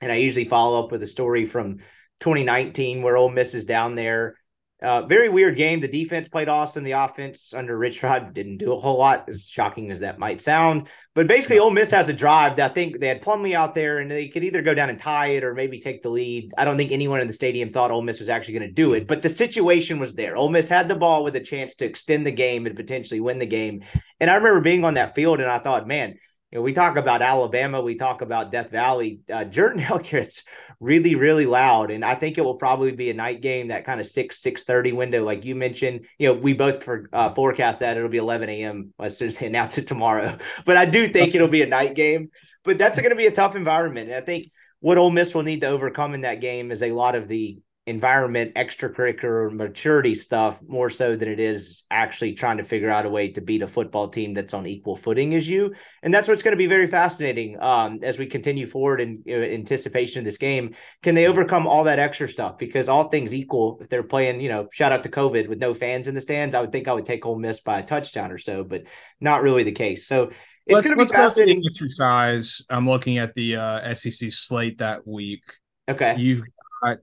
And I usually follow up with a story from 2019 where Ole Miss is down there uh, very weird game. The defense played awesome. The offense under Rich Rod didn't do a whole lot, as shocking as that might sound. But basically, Ole Miss has a drive that I think they had Plumlee out there, and they could either go down and tie it or maybe take the lead. I don't think anyone in the stadium thought Ole Miss was actually going to do it, but the situation was there. Ole Miss had the ball with a chance to extend the game and potentially win the game. And I remember being on that field, and I thought, man, you know, we talk about Alabama, we talk about Death Valley. Uh, Jordan *laughs* Hellkit's really, really loud, and I think it will probably be a night game, that kind of six six thirty window, like you mentioned. You know, we both for, uh, forecast that it'll be eleven a.m. as soon as they *laughs* announce it tomorrow. But I do think it'll be a night game. But that's going to be a tough environment, and I think what Ole Miss will need to overcome in that game is a lot of the environment, extracurricular maturity stuff more so than it is actually trying to figure out a way to beat a football team that's on equal footing as you. And that's what's going to be very fascinating um, as we continue forward in know, anticipation of this game. Can they overcome all that extra stuff? Because all things equal, if they're playing, you know, shout out to COVID with no fans in the stands, I would think I would take Ole Miss by a touchdown or so, but not really the case. So it's going to be fascinating. Exercise. I'm looking at the uh, SEC slate that week. Okay. You've got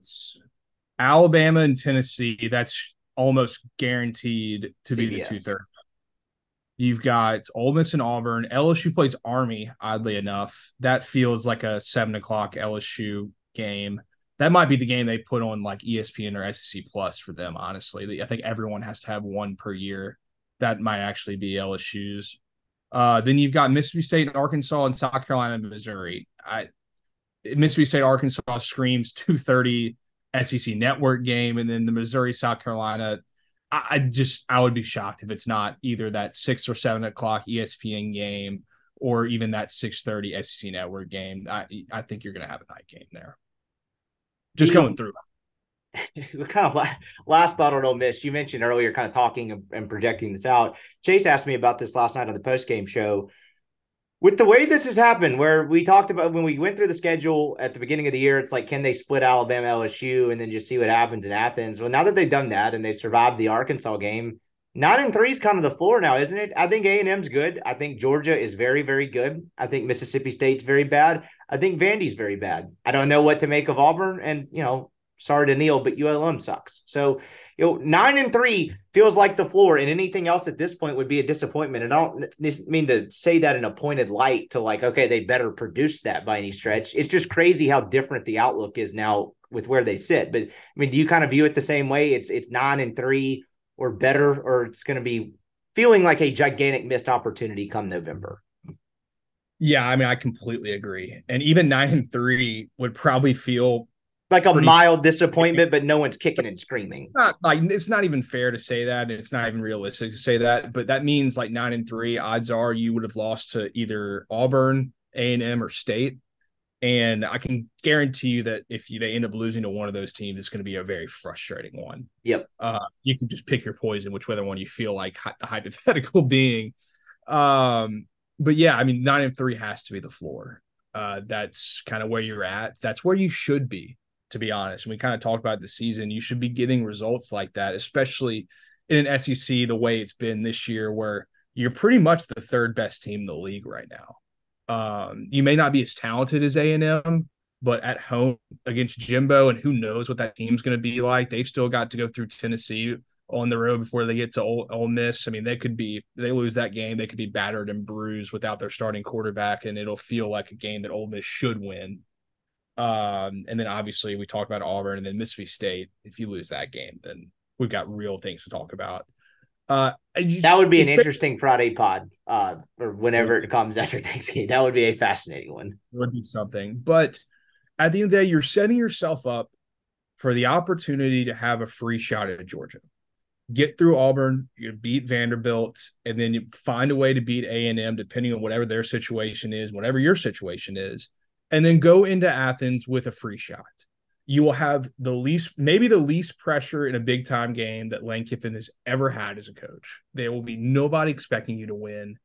Alabama and Tennessee, that's almost guaranteed to CBS. be the two third. You've got Ole Miss and Auburn. LSU plays Army, oddly enough. That feels like a seven o'clock LSU game. That might be the game they put on like ESPN or SEC Plus for them, honestly. I think everyone has to have one per year. That might actually be LSU's. Uh, then you've got Mississippi State and Arkansas and South Carolina and Missouri. I, Mississippi State, Arkansas screams 230 SEC network game, and then the Missouri South Carolina. I, I just I would be shocked if it's not either that six or seven o'clock ESPN game or even that six thirty SEC network game. I I think you're going to have a night game there. Just going through. *laughs* kind of last thought on Ole Miss. You mentioned earlier, kind of talking and projecting this out. Chase asked me about this last night on the post game show with the way this has happened, where we talked about when we went through the schedule at the beginning of the year, it's like, can they split Alabama, LSU, and then just see what happens in Athens? Well, now that they've done that and they've survived the Arkansas game, nine and three is kind of the floor now, isn't it? I think A and M's good. I think Georgia is very, very good. I think Mississippi State's very bad. I think Vandy's very bad. I don't know what to make of Auburn, and you know, sorry to Neil, but ULM sucks. So, you know, nine and three feels like the floor, and anything else at this point would be a disappointment. And I don't mean to say that in a pointed light to like, okay, they better produce that by any stretch. It's just crazy how different the outlook is now with where they sit. But I mean, do you kind of view it the same way? It's it's nine and three or better, or it's going to be feeling like a gigantic missed opportunity come November. Yeah, I mean, I completely agree. And even nine and three would probably feel like a pretty, mild *laughs* disappointment, but no one's kicking and screaming. It's not like it's not even fair to say that, and it's not even realistic to say that. But that means like nine and three, odds are you would have lost to either Auburn, A and M, or State. And I can guarantee you that if you, they end up losing to one of those teams, it's going to be a very frustrating one. Yep. Uh, you can just pick your poison, whichever one you feel like the hypothetical *laughs* being. Um, but yeah, I mean, nine and three has to be the floor. Uh, that's kind of where you're at. That's where you should be, to be honest. And we kind of talked about the season. You should be getting results like that, especially in an SEC the way it's been this year, where you're pretty much the third best team in the league right now. Um, you may not be as talented as A and M, but at home against Jimbo, and who knows what that team's going to be like. They've still got to go through Tennessee on the road before they get to Ole, Ole Miss. I mean, they could be they lose that game, they could be battered and bruised without their starting quarterback, and it'll feel like a game that Ole Miss should win. Um, and then obviously we talked about Auburn and then Mississippi State. If you lose that game, then we've got real things to talk about. Uh, just, that would be an interesting Friday pod, uh, or whenever it comes after *laughs* Thanksgiving. That would be a fascinating one. It would be something, but at the end of the day, you're setting yourself up for the opportunity to have a free shot at Georgia. Get through Auburn, you beat Vanderbilt, and then you find a way to beat A and M, depending on whatever their situation is, whatever your situation is, and then go into Athens with a free shot you will have the least, maybe the least pressure in a big time game that Lane Kiffin has ever had as a coach. There will be nobody expecting you to win.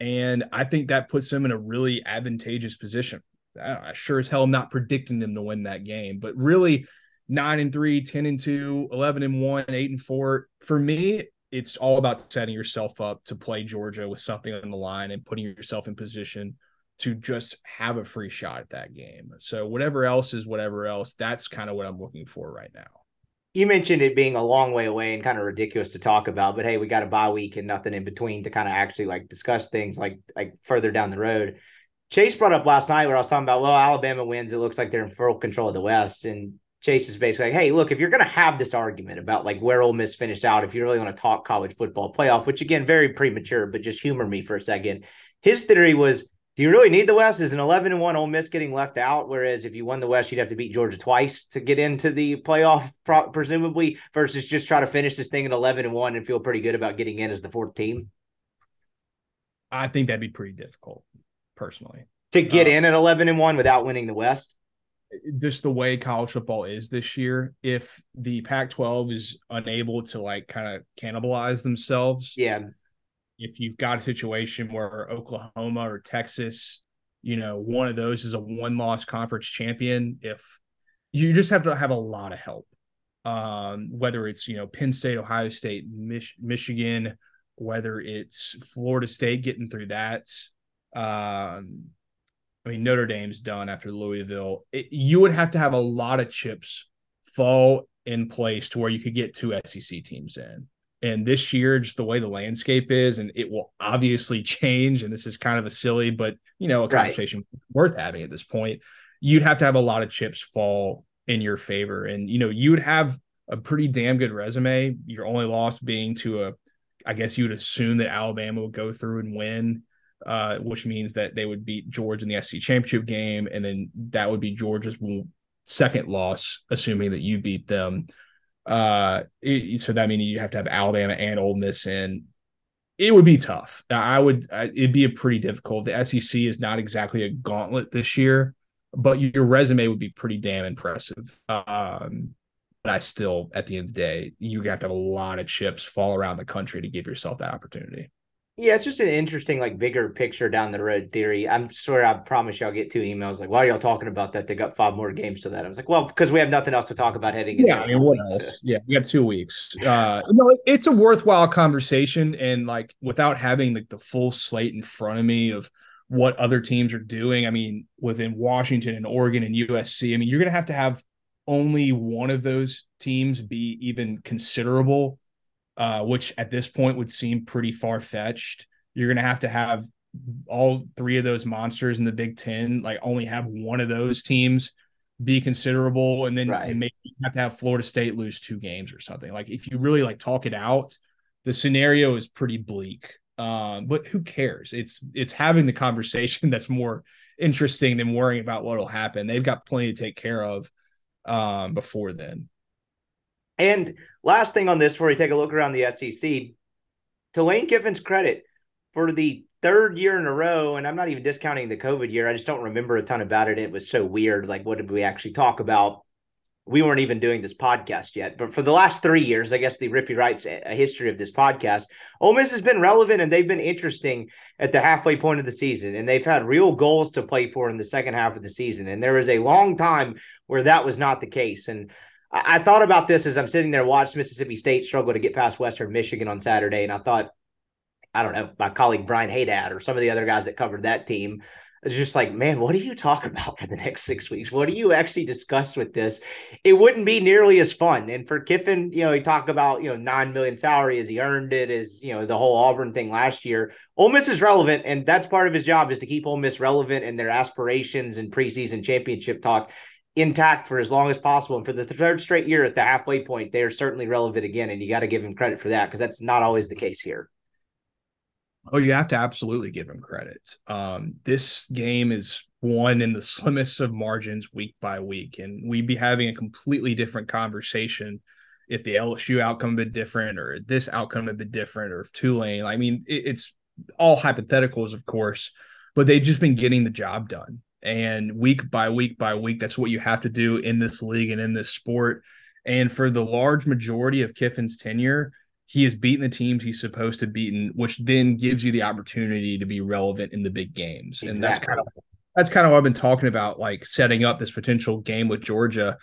And I think that puts them in a really advantageous position. I sure as hell am not predicting them to win that game, but really nine and three, 10 and two, 11 and one, eight and four. For me, it's all about setting yourself up to play Georgia with something on the line and putting yourself in position to just have a free shot at that game. So whatever else is whatever else, that's kind of what I'm looking for right now. You mentioned it being a long way away and kind of ridiculous to talk about, but hey, we got a bye week and nothing in between to kind of actually like discuss things like like further down the road. Chase brought up last night where I was talking about, well, Alabama wins. It looks like they're in full control of the West. And Chase is basically like, hey, look, if you're going to have this argument about like where Ole Miss finished out, if you really want to talk college football playoff, which again, very premature, but just humor me for a second. His theory was do you really need the West? Is an 11 and 1 Ole Miss getting left out? Whereas if you won the West, you'd have to beat Georgia twice to get into the playoff, presumably, versus just try to finish this thing at 11 and 1 and feel pretty good about getting in as the fourth team. I think that'd be pretty difficult, personally. To get uh, in at 11 and 1 without winning the West? Just the way college football is this year. If the Pac 12 is unable to like kind of cannibalize themselves, yeah if you've got a situation where Oklahoma or Texas, you know, one of those is a one loss conference champion, if you just have to have a lot of help, um, whether it's, you know, Penn State, Ohio State, Mich- Michigan, whether it's Florida State getting through that. Um, I mean, Notre Dame's done after Louisville. It, you would have to have a lot of chips fall in place to where you could get two SEC teams in. And this year, just the way the landscape is, and it will obviously *laughs* change. And this is kind of a silly, but you know, a conversation right. worth having at this point. You'd have to have a lot of chips fall in your favor. And you know, you would have a pretty damn good resume. Your only loss being to a I guess you would assume that Alabama would go through and win, uh, which means that they would beat Georgia in the SEC championship game, and then that would be Georgia's second loss, assuming that you beat them. Uh, it, so that means you have to have Alabama and Ole Miss in. It would be tough. I would. It'd be a pretty difficult. The SEC is not exactly a gauntlet this year, but your resume would be pretty damn impressive. Um, but I still, at the end of the day, you have to have a lot of chips fall around the country to give yourself that opportunity. Yeah, it's just an interesting, like bigger picture down the road theory. I'm sure I promise you I'll get two emails like, why are y'all talking about that? They got five more games to that. I was like, well, because we have nothing else to talk about heading into Yeah, I mean, what else? So. Yeah, we got two weeks. Uh no, it's a worthwhile conversation. And like without having like the full slate in front of me of what other teams are doing. I mean, within Washington and Oregon and USC, I mean, you're gonna have to have only one of those teams be even considerable uh, which at this point would seem pretty far fetched. You're going to have to have all three of those monsters in the Big Ten, like only have one of those teams be considerable, and then right. maybe you have to have Florida State lose two games or something. Like if you really like talk it out, the scenario is pretty bleak. Um, but who cares? It's it's having the conversation *laughs* that's more interesting than worrying about what'll happen. They've got plenty to take care of um, before then. And last thing on this, before we take a look around the SEC, to Lane Kiffin's credit, for the third year in a row, and I'm not even discounting the COVID year. I just don't remember a ton about it. It was so weird. Like, what did we actually talk about? we weren't even doing this podcast yet, but for the last three years, I guess the Rippy writes a history of this podcast. Ole Miss has been relevant and they've been interesting at the halfway point of the season, and they've had real goals to play for in the second half of the season. And there was a long time where that was not the case. And I, thought about this as I'm sitting there watching Mississippi State struggle to get past Western Michigan on Saturday, and I thought, I don't know, my colleague Brian Haydad or some of the other guys that covered that team it's just like, man, what do you talk *laughs* about for the next six weeks? What do you actually discuss with this? It wouldn't be nearly as fun. And for Kiffin, you know, he talked about, you know, nine million salary as he earned it, as you know, the whole Auburn thing last year. Ole Miss is relevant, and that's part of his job is to keep Ole Miss relevant and their aspirations and preseason championship talk intact for as long as possible. And for the third straight year at the halfway point, they are certainly relevant again. And you got to give him credit for that because that's not always the case here. Oh, you have to absolutely give him credit. Um, this game is won in the *laughs* slimmest of margins week by week, and we'd be having a completely different conversation if the LSU outcome had been different, or this outcome had been different, or if Tulane. I mean, it, it's all hypotheticals, of course, but they've just been getting the job done. And week by week by week, that's what you have to do in this league and in this sport. And for the large majority of Kiffin's tenure, he has beaten the teams he's supposed to beaten, which then gives you the opportunity to be relevant in the big games. Exactly. And that's kind of that's kind of what I've been talking about, like setting up this potential game with Georgia.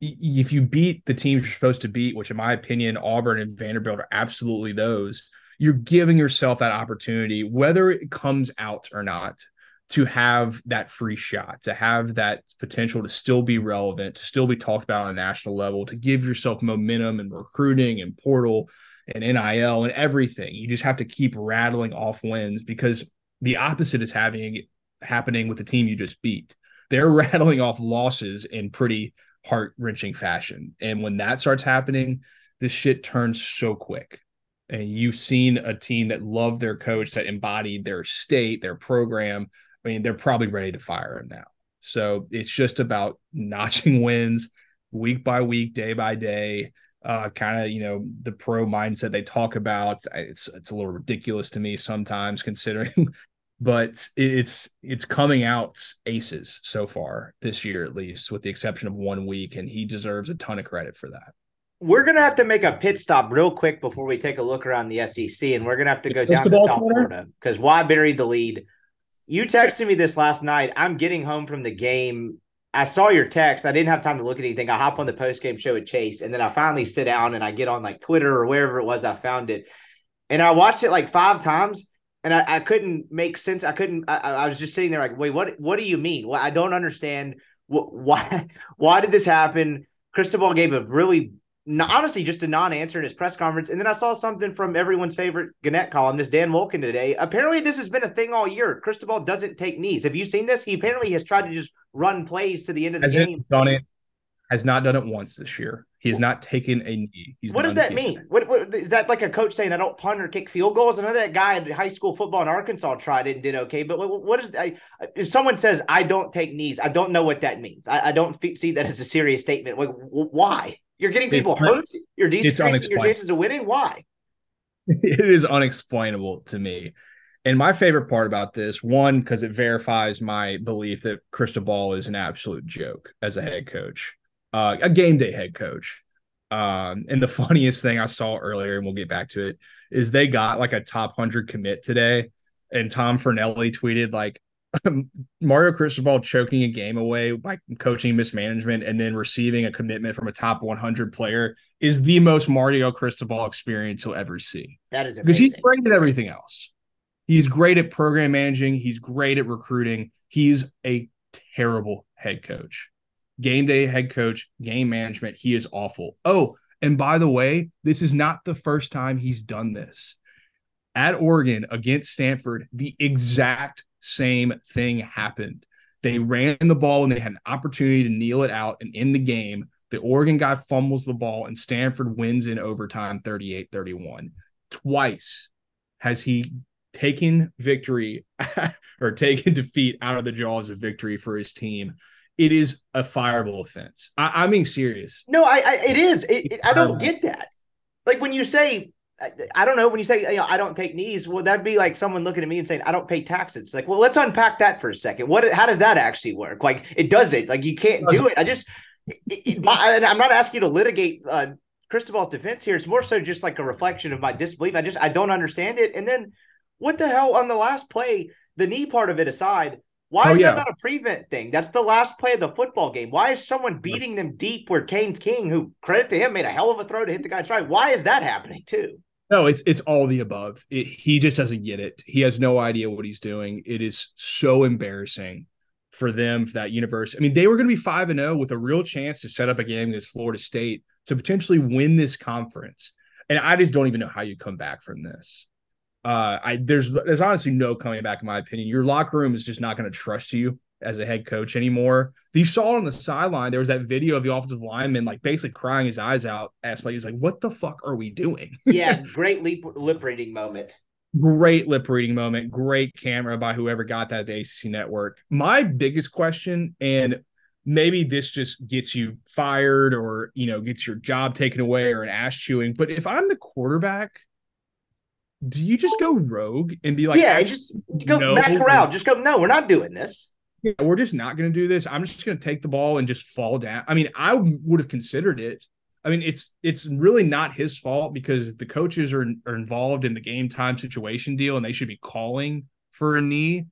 If you beat the teams you're supposed to beat, which in my opinion, Auburn and Vanderbilt are absolutely those, you're giving yourself that opportunity, whether it comes out or not, to have that free shot, to have that potential to still be relevant, to still be talked about on a national level, to give yourself momentum and recruiting and portal and NIL and everything. You just have to keep rattling off wins because the opposite is having happening with the team you just beat. They're *laughs* rattling off losses in pretty heart wrenching fashion. And when that starts happening, this shit turns so quick. And you've seen a team that loved their coach, that embodied their state, their program, I mean, they're probably ready to fire him now. So it's just about *laughs* notching wins week by week, day by day. Uh, kind of, you know, the pro mindset they talk about. It's it's a little ridiculous to me sometimes, *laughs* considering, but it's it's coming out aces so far this year, at least, with the exception of one week, and he deserves a ton of credit for that we're gonna have to make a pit stop real quick before we take a look around the SEC, and we're gonna have to go down to South corner? Florida because why buried the lead you texted me this last night. I'm getting home from the game. I saw your text. I didn't have time to look at anything. I hop on the post game show at Chase, and then I finally sit down and I get on like Twitter or wherever it was I found it, and I watched it like five times, and I, I couldn't make sense. I couldn't. I, I, was just sitting there like, wait, what? What do you mean? Well, I don't understand. *laughs* Why? Why did this happen? Cristobal gave a really honestly just a non-answer in his press conference. And then I saw something from everyone's favorite Gannett columnist, Dan Wolken, today. Apparently, this has been a thing all year. Cristobal doesn't take knees. Have you seen this? He apparently has tried to just run plays to the end of the has game. Done it. Has not done it once this year. He has not taken a knee. He's what does that mean? What, what is that like a coach saying I don't punt or kick field goals? I know that guy in high school football in Arkansas tried it and did okay. But what, what is I, if someone says I don't take knees? I don't know what that means. I, I don't see that as a serious statement. Like, why? You're getting people hurt. You're decreasing your chances of winning. Why? *laughs* It is unexplainable to me. And my favorite part about this, one, because it verifies my belief that Cristobal is an absolute joke as a head coach, uh, a game day head coach. Um, and the *laughs* funniest thing I saw earlier, and we'll get back to it, is they got like a top 100 commit today. And Tom Fornelli tweeted, like, *laughs* Mario Cristobal choking a game away by coaching mismanagement and then receiving a commitment from a top 100 player is the most Mario Cristobal experience you'll ever see. That is because he's great at everything else. He's great at program managing. He's great at recruiting. He's a terrible head coach. Game day head coach, game management. He is awful. Oh, and by the way, this is not the first time he's done this. At Oregon against Stanford, the exact same thing happened. They ran the ball and they had an opportunity to kneel it out and in the game. The Oregon guy fumbles the ball and Stanford wins in overtime 38 31. Twice has he taken victory *laughs* or taken defeat out of the jaws of victory for his team. It is a fireable offense. I, am being serious. No, I, I it is. It, it, I don't get that. Like when you say I don't know when you say you know I don't take knees. Well, that'd be like someone looking at me and saying I don't pay taxes. It's like, well, let's unpack that for a second. What? How does that actually work? Like it doesn't. Like you can't do it. I just. It, it, I'm not asking you to litigate uh, Cristobal's defense here. It's more so just like a reflection of my disbelief. I just I don't understand it. And then what the hell on the last play? The knee part of it aside, why oh, is yeah. that not a prevent thing? That's the last play of the football game. Why is someone beating them deep where Haynes King, who credit to him, made a hell of a throw to hit the guy's stride? Why is that happening too? No, it's it's all the above. It, he just doesn't get it. He has no idea what he's doing. It is so embarrassing for them for that universe. I mean, they were going to be five and zero oh with a real chance to set up a game against Florida State to potentially win this conference. And I just don't even know how you come back from this uh, I there's there's honestly no coming back in my opinion. Your locker room is just not going to trust you as a head coach anymore. You saw on the sideline there was that video of the offensive lineman like basically crying his eyes out. As like he's like, "What the fuck are we doing?" *laughs* yeah, great lip lip reading moment. Great lip reading moment. Great camera by whoever got that at the ACC network. My biggest question, and maybe this just gets you fired or you know gets your job taken away or an ass chewing. But if I'm the quarterback do you just go rogue and be like, yeah, just go no, back around, just go, no, we're not doing this. We're just not going to do this. I'm just going to take the ball and just fall down. I mean, I would have considered it. I mean, it's it's really not his fault because the coaches are, are involved in the game time situation deal and they should be calling for a knee.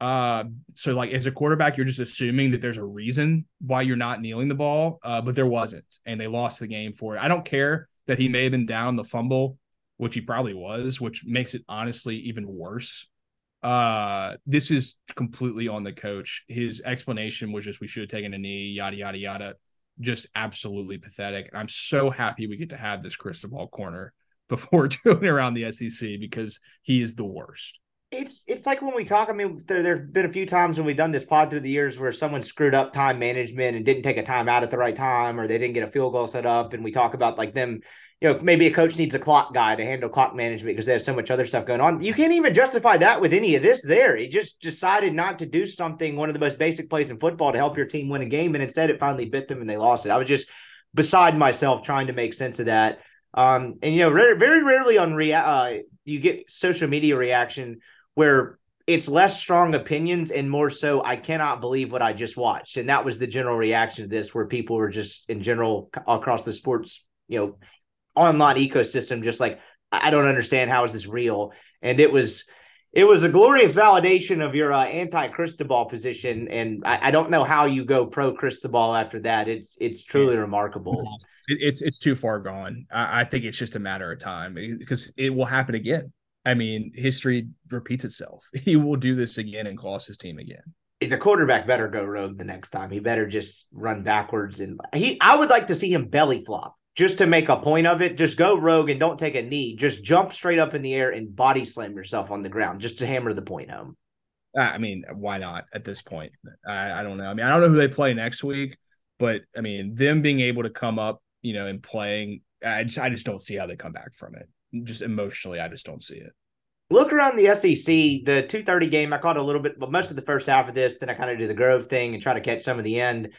Uh, so like as a quarterback, you're just assuming that there's a reason why you're not kneeling the ball, uh, but there wasn't, and they lost the game for it. I don't care that he may have been down the fumble which he probably was, which makes it honestly even worse. Uh, this is completely on the coach. His explanation was just we should have taken a knee, yada yada yada. Just absolutely pathetic. And I'm so happy we get to have this Cristobal corner *laughs* before *laughs* doing around the SEC because he is the worst. It's it's like when we talk. I mean, there there've been a few times when we've done this pod through the years where someone screwed up time management and didn't take a time out at the right time, or they didn't get a field goal set up, and we talk about like them you know, maybe a coach needs a clock guy to handle clock management because they have so much other stuff going on. You can't even justify that with any of this there. He just decided not to do something, one of the most basic plays in football to help your team win a game. And instead it finally bit them and they lost it. I was just beside myself trying to make sense of that. Um, and, you know, very, very rarely on rea- uh, you get social media reaction where it's less strong opinions and more so I cannot believe what I just watched. And that was the general reaction to this, where people were just in general across the sports, you know, online ecosystem just like I don't understand how is this real and it was it was a glorious validation of your uh, anti Cristobal position, and I, I, don't know how you go pro Cristobal after that. It's it's truly yeah. remarkable. it's it's too far gone. I, I, think it's just a matter of time because it will happen again. I mean, history repeats itself. *laughs* He will do this again and cost his team again. The quarterback better go rogue the next time. He better just run backwards and he. I would like to see him belly flop just to make a point of it, just go rogue and don't take a knee. Just jump straight up in the air and body slam yourself on the ground just to hammer the point home. I mean, why not at this point? I, I don't know. I mean, I don't know who they play next week, but I mean, them being able to come up, you know, and playing, I just, I just don't see how they come back from it. Just emotionally, I just don't see it. Look around the SEC, the 230 game, I caught a little bit, but most of the first half of this, then I kind of do the Grove thing and try to catch some of the end.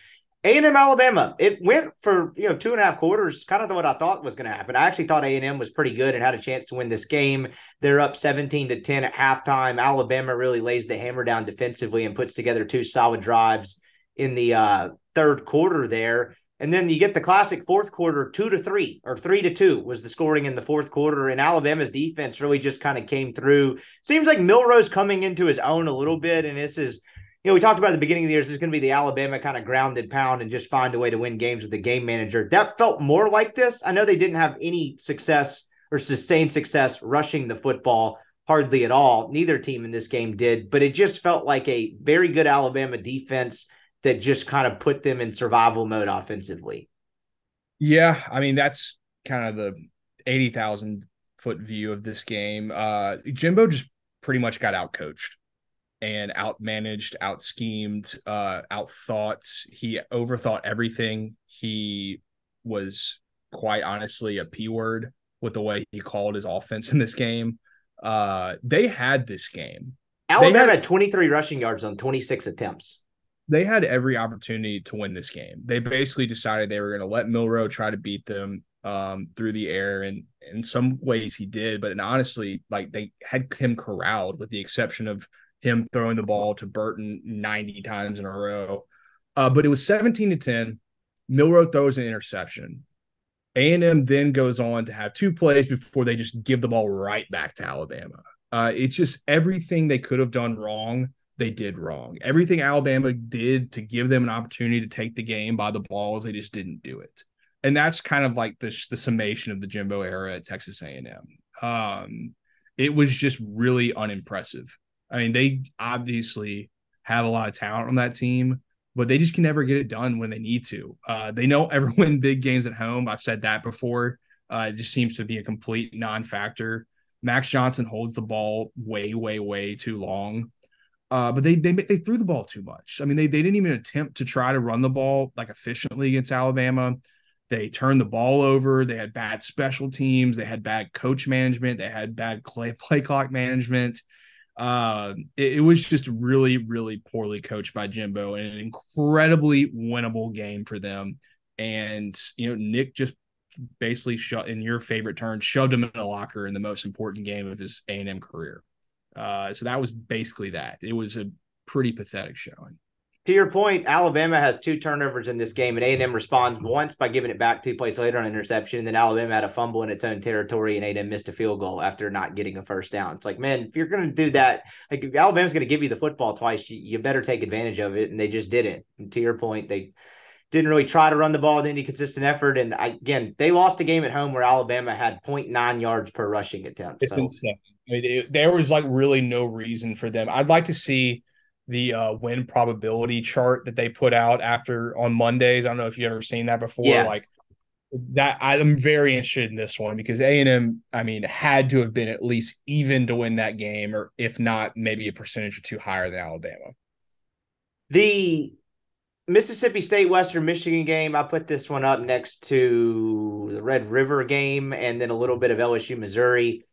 A&M Alabama. It went for you know two and a half quarters, kind of what I thought was going to happen. I actually thought A&M was pretty good and had a chance to win this game. They're up 17 to 10 at halftime. Alabama really lays the hammer down defensively and puts together two solid drives in the uh, third quarter there. And then you get the classic fourth quarter, two to three or three to two was the scoring in the fourth quarter. And Alabama's defense really just kind of came through. Seems like Milroe's coming into his own a little bit, and this is you know, we talked about at the beginning of the year, this is going to be the Alabama kind of grounded pound and just find a way to win games with the game manager. That felt more like this. I know they didn't have any success or sustained success rushing the football hardly at all. Neither team in this game did, but it just felt like a very good Alabama defense that just kind of put them in survival mode offensively. Yeah, I mean that's kind of the 80,000 foot view of this game. Uh Jimbo just pretty much got out coached and out managed, out schemed, uh, outthought. He overthought everything. He was quite honestly a p word with the way he called his offense in this game. Uh, they had this game. Alabama had, had 23 rushing yards on 26 attempts. They had every opportunity to win this game. They basically decided they were going to let Milroe try to beat them. um, through the air, and in some ways he did, but honestly, like they had him corralled, with the exception of him throwing the ball to Burton 90 times in a row. Uh, but it was 17 to 10. Milroe throws an interception. A&M then goes on to have two plays before they just give the ball right back to Alabama. Uh, it's just everything they could have done wrong, they did wrong. Everything Alabama did to give them an opportunity to take the game by the balls, they just didn't do it. And that's kind of like the, the summation of the Jimbo era at Texas A&M. Um, it was just really unimpressive. I mean, they obviously have a lot of talent on that team, but they just can never get it done when they need to. Uh, they don't ever *laughs* win big games at home. I've said that before. Uh, it just seems to be a complete non-factor. Max Johnson holds the ball way, way, way too long. Uh, but they, they they threw the ball too much. I mean, they they didn't even attempt to try to run the ball like efficiently against Alabama. They turned the ball over. They had bad special teams. They had bad coach management. They had bad play, *laughs* play clock management. Uh, it, it, was just really, really poorly coached by Jimbo and an incredibly winnable game for them. And, you know, Nick just basically shut in your favorite turn, shoved him in a locker in the most important game of his A&M career. Uh, so that was basically that. It was a pretty pathetic showing to your point, Alabama has two turnovers in this game, and A&M responds once by giving it back two plays later on interception. And then Alabama had a fumble in its own territory, and A&M missed a field goal after not getting a first down. It's like, man, if you're going to do that, like if Alabama's going to give you the football twice, you, you, better take advantage of it. And they just didn't. And to your point, they didn't really try to run the ball with any consistent effort. And I, again, they lost a game at home where Alabama had 0.9 yards per rushing attempt. It's so. insane. I mean, it, there was like really no reason for them. I'd like to see – the uh, win probability chart that they put out after on Mondays. I don't know if you've ever seen that before. Yeah. Like that, I'm very interested in this one because A and M, I mean, had to have been at least even to win that game, or if not, maybe a percentage or two higher than Alabama. The Mississippi State Western Michigan game, I put this one up next to the Red River game and then a little bit of LSU Missouri.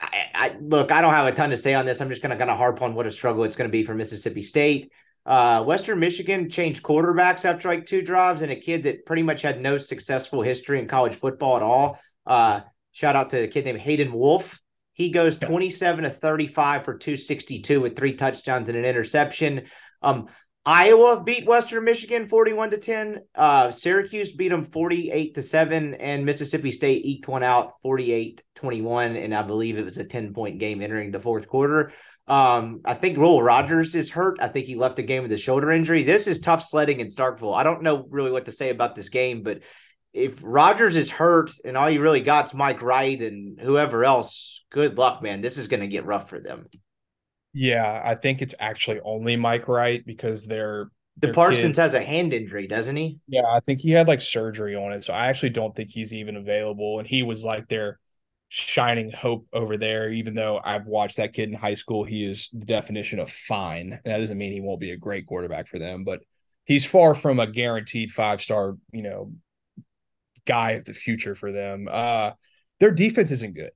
I, I, look, I don't have a ton to say on this. I'm just going to kind of harp on what a struggle it's going to be for Mississippi State. Uh, Western Michigan changed quarterbacks after like two drives, and a kid that pretty much had no successful history in college football at all. Uh, shout out to a kid named Hayden Wolf. He goes 27 to 35 for 262 with three touchdowns and an interception. Um, Iowa beat Western Michigan 41 to 10. Uh, Syracuse beat them 48 to 7 and Mississippi State eked one out 48 21 and I believe it was a 10 point game entering the fourth quarter. Um, I think Will Rogers is hurt. I think he left the game with a shoulder injury. This is tough sledding in Starkville. I don't know really what to say about this game, but if Rogers is hurt and all you really got is Mike Wright and whoever else, good luck, man. This is going to get rough for them. Yeah, I think it's actually only Mike Wright because they're the Parsons kid, has a hand injury, doesn't he? Yeah, I think he had like surgery on it. So I actually don't think he's even available. And he was like their shining hope over there, even though I've watched that kid in high school. He is the definition of fine. And that doesn't mean he won't be a great quarterback for them, but he's far from a guaranteed five star, you know, guy of the future for them. Uh their defense isn't good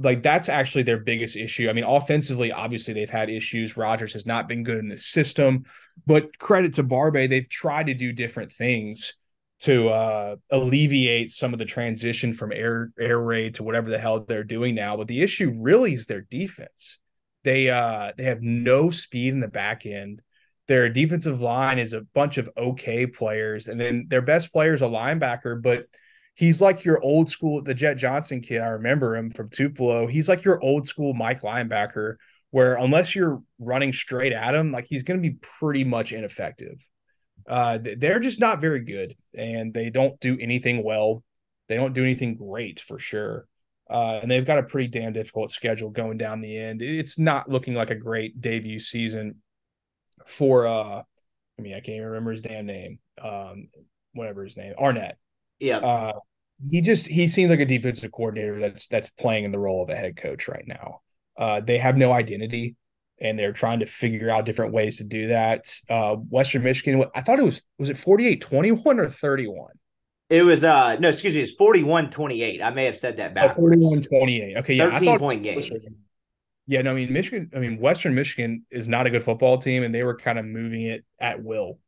like that's actually their biggest issue. I mean, offensively, obviously they've had issues. Rogers has not been good in the system, but credit to Barbay, they've tried to do different things to uh, alleviate some of the transition from air air raid to whatever the hell they're doing now. But the issue really is their defense. They uh they have no speed in the back end. Their defensive line is a bunch of okay players, and then their best player is a linebacker, but he's like your old school, the Jett Johnson kid. I remember him from Tupelo. He's like your old school Mike linebacker, where unless you're running straight at him, like he's going to be pretty much ineffective. Uh, they're just not very good, and they don't do anything well. They don't do anything great for sure. Uh, and they've got a pretty damn difficult schedule going down the end. It's not looking like a great debut season for uh I mean, I can't even remember his damn name. Um, whatever his name, Arnett. Yeah. Uh, he just he seems like a defensive coordinator that's that's playing in the role of a head coach right now. Uh, they have no identity, and they're trying to figure out different ways to do that. Uh, Western Michigan, I thought it was was it 48-21 or 31? It was uh no, excuse me, it's 41-28. I may have said that back. Oh, 41-28. Okay, yeah. 13 point game. Yeah, no, I mean Michigan, I mean Western Michigan is not a good football team, and they were kind of moving it at will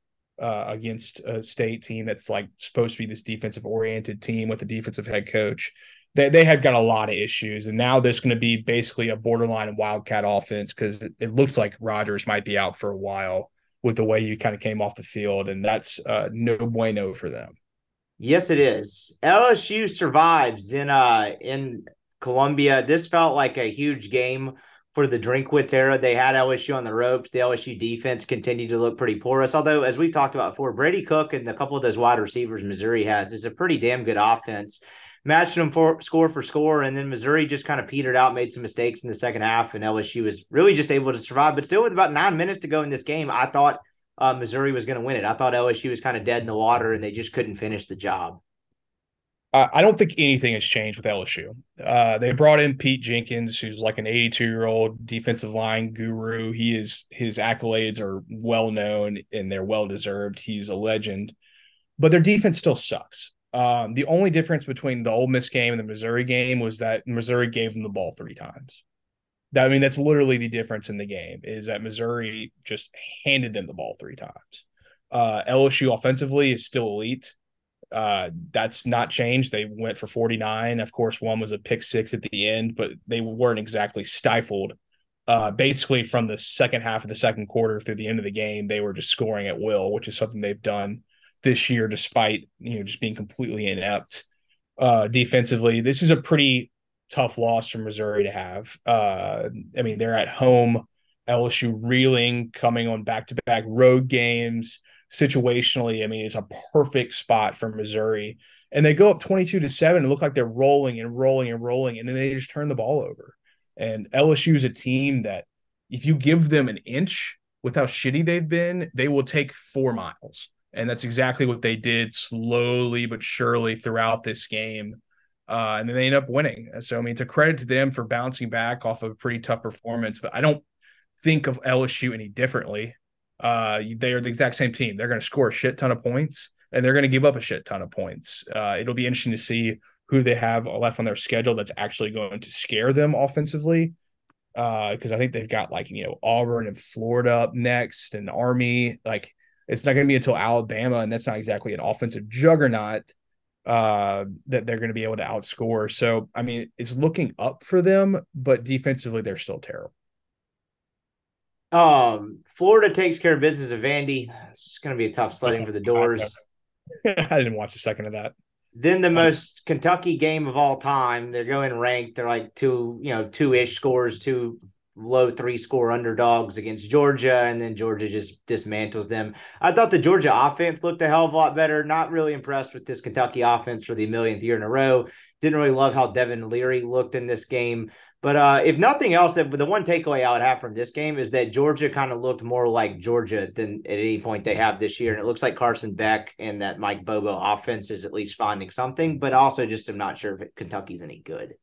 uh, against a state team that's like supposed to be this defensive oriented team with a defensive head coach. They they have got a lot of issues, and now there's going to be basically a borderline wildcat offense because it, it, looks like Rogers might be out for a while with the way you kind of came off the field, and that's uh, no bueno for them. Yes, it is. LSU survives in uh in Columbia. This felt like a huge game for the Drinkwitz era. They had LSU on the ropes. The LSU defense continued to look pretty porous. Although, as we've talked about before, Brady Cook and a couple of those wide receivers Missouri has is a pretty damn good offense. Matching them for score for score, and then Missouri just kind of petered out, made some mistakes in the second half, and LSU was really just able to survive. But still, with about nine minutes to go in this game, I thought uh, Missouri was going to win it. I thought LSU was kind of dead in the water, and they just couldn't finish the job. I don't think anything has changed with LSU. Uh, they brought in Pete Jenkins, who's like an 82 year old defensive line guru. He is his accolades are well known and they're well deserved. He's a legend, but their defense still sucks. Um, the only difference between the Ole Miss game and the Missouri game was that Missouri gave them the ball three times. That, I mean, that's literally the difference in the game is that Missouri just handed them the ball three times. Uh, LSU offensively is still elite uh, that's not changed. They went for 49. Of course, one was a pick six at the end, but they weren't exactly stifled. Uh, basically, from the second half of the second quarter through the end of the game, they were just scoring at will, which is something they've done this year, despite you know just being completely inept uh, defensively. This is a pretty tough loss for Missouri to have. Uh, I mean, they're at home. LSU reeling, coming on back to back road games situationally, I mean, it's a perfect spot for Missouri. And they go up 22 to 7 and look like they're rolling and rolling and rolling. And then they just turn the ball over. And LSU is a team that if you give them an inch with how shitty they've been, they will take four miles. And that's exactly what they did slowly but surely throughout this game. Uh, and then they end up winning. So, I mean, it's a credit to them for bouncing back off of a pretty tough performance, but I don't think of LSU any differently. Uh, they are the exact same team. They're going to score a shit ton of points and they're going to give up a shit ton of points. Uh, it'll be interesting to see who they have left on their schedule that's actually going to scare them offensively. Because uh, I think they've got like you know Auburn and Florida up next, and Army. Like it's not going to be until Alabama, and that's not exactly an offensive juggernaut uh, that they're going to be able to outscore. So I mean, it's looking up for them, but defensively they're still terrible. Um, Florida takes care of business of Vandy. It's going to be a tough sledding for the Dores. *laughs* I didn't watch a second of that. Then the most Kentucky game of all time. They're going ranked. They're like two, you know, two ish scores, two low three score underdogs against Georgia, and then Georgia just dismantles them. I thought the Georgia offense looked a hell of a lot better. Not really impressed with this Kentucky offense for the millionth year in a row. Didn't really love how Devin Leary looked in this game. But uh, if nothing else, the one takeaway I would have from this game is that Georgia kind of looked more like Georgia than at any point they have this year. And it looks like Carson Beck and that Mike Bobo offense is at least finding something, but also just I'm not sure if Kentucky's any good.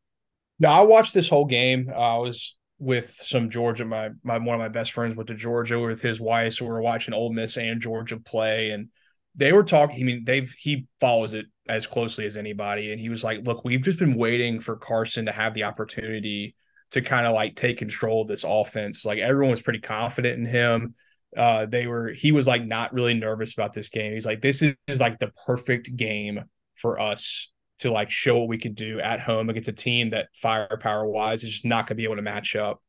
No, I watched this whole game. Uh, I was with some Georgia. My my one of my best friends went to Georgia with his wife, so we were watching Ole Miss and Georgia play, and they were talking. I mean, they've he follows it as closely as anybody. And he was like, look, we've just been waiting for Carson to have the opportunity to kind of like take control of this offense. Like everyone was pretty confident in him. Uh, they were, he was like not really nervous about this game. He's like, this is, is like the perfect game for us to like show what we can do at home against a team that firepower wise is just not going to be able to match up.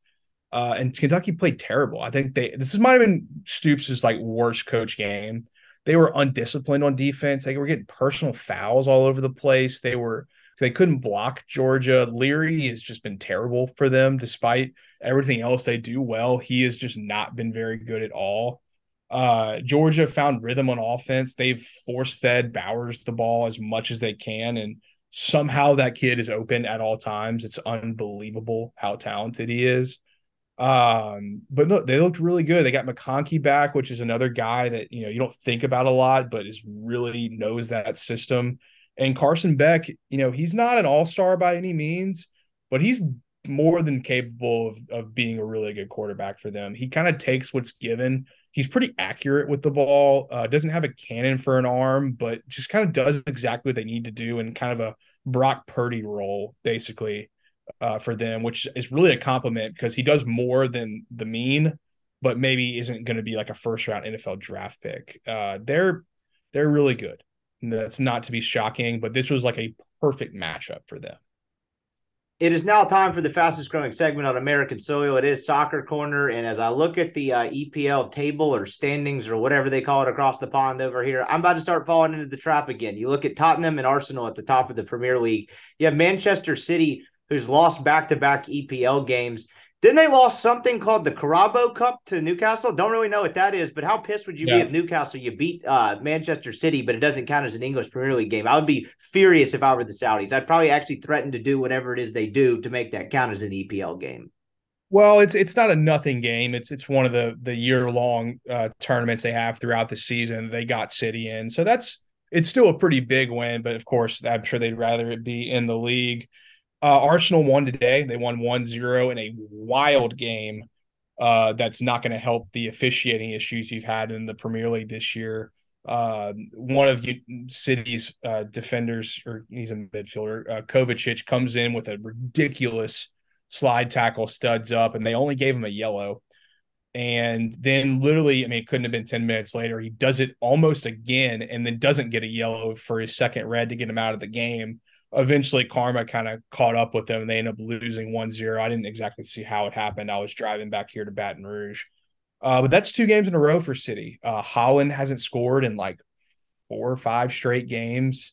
Uh, and Kentucky played terrible. I think they, this might have been Stoops' like worst coach game they were undisciplined on defense. They were getting personal fouls all over the place. They were they couldn't block Georgia. Leary has just been terrible for them, despite everything else they do well. He has just not been very good at all. Uh, Georgia found rhythm on offense. They've force fed Bowers the ball as much as they can, and somehow that kid is open at all times. It's unbelievable how talented he is. Um, but look, they looked really good. They got McConkey back, which is another guy that you know you don't think about a lot, but is really knows that system. And Carson Beck, you know, he's not an all-star by any means, but he's more than capable of, of being a really good quarterback for them. He kind of takes what's given. He's pretty accurate with the ball. Uh, doesn't have a cannon for an arm, but just kind of does exactly what they need to do in kind of a Brock Purdy role, basically uh, for them, which is really a compliment because he does more than the mean. but maybe isn't going to be like a first round NFL draft pick. Uh, they're they're really good. That's not to be shocking, but this was like a perfect matchup for them. It is now time for the fastest growing segment on American soil. It is Soccer Corner. And as I look at the uh, EPL table or standings or whatever they call it across the pond over here, I'm about to start falling into the trap again. You look at Tottenham and Arsenal at the top of the Premier League. You have Manchester City, who's lost back to back EPL games. Then they lost something called the Carabao Cup to Newcastle. Don't really know what that is, but how pissed would you yeah. be if Newcastle you beat uh, Manchester City, but it doesn't count as an English Premier League game? I would be furious if I were the Saudis. I'd probably actually threaten to do whatever it is they do to make that count as an EPL game. Well, it's it's not a nothing game. It's it's one of the the year long uh, tournaments they have throughout the season. They got City in, so that's it's still a pretty big win. But of course, I'm sure they'd rather it be in the league. Uh, Arsenal won today. They won 1 0 in a wild game uh, that's not going to help the officiating issues you've had in the Premier League this year. Uh, one of City's uh, defenders, or he's a midfielder, uh, Kovacic, comes in with a ridiculous slide tackle, studs up, and they only gave him a yellow. And then, literally, I mean, it couldn't have been 10 minutes later. He does it almost again and then doesn't get a yellow for his second red to get him out of the game eventually karma kind of caught up with them. And they ended up losing 1-0 i didn't exactly see how it happened. I was driving back here to baton rouge. Uh, but that's two games in a row for city. Uh, haaland hasn't scored in like four or five straight games.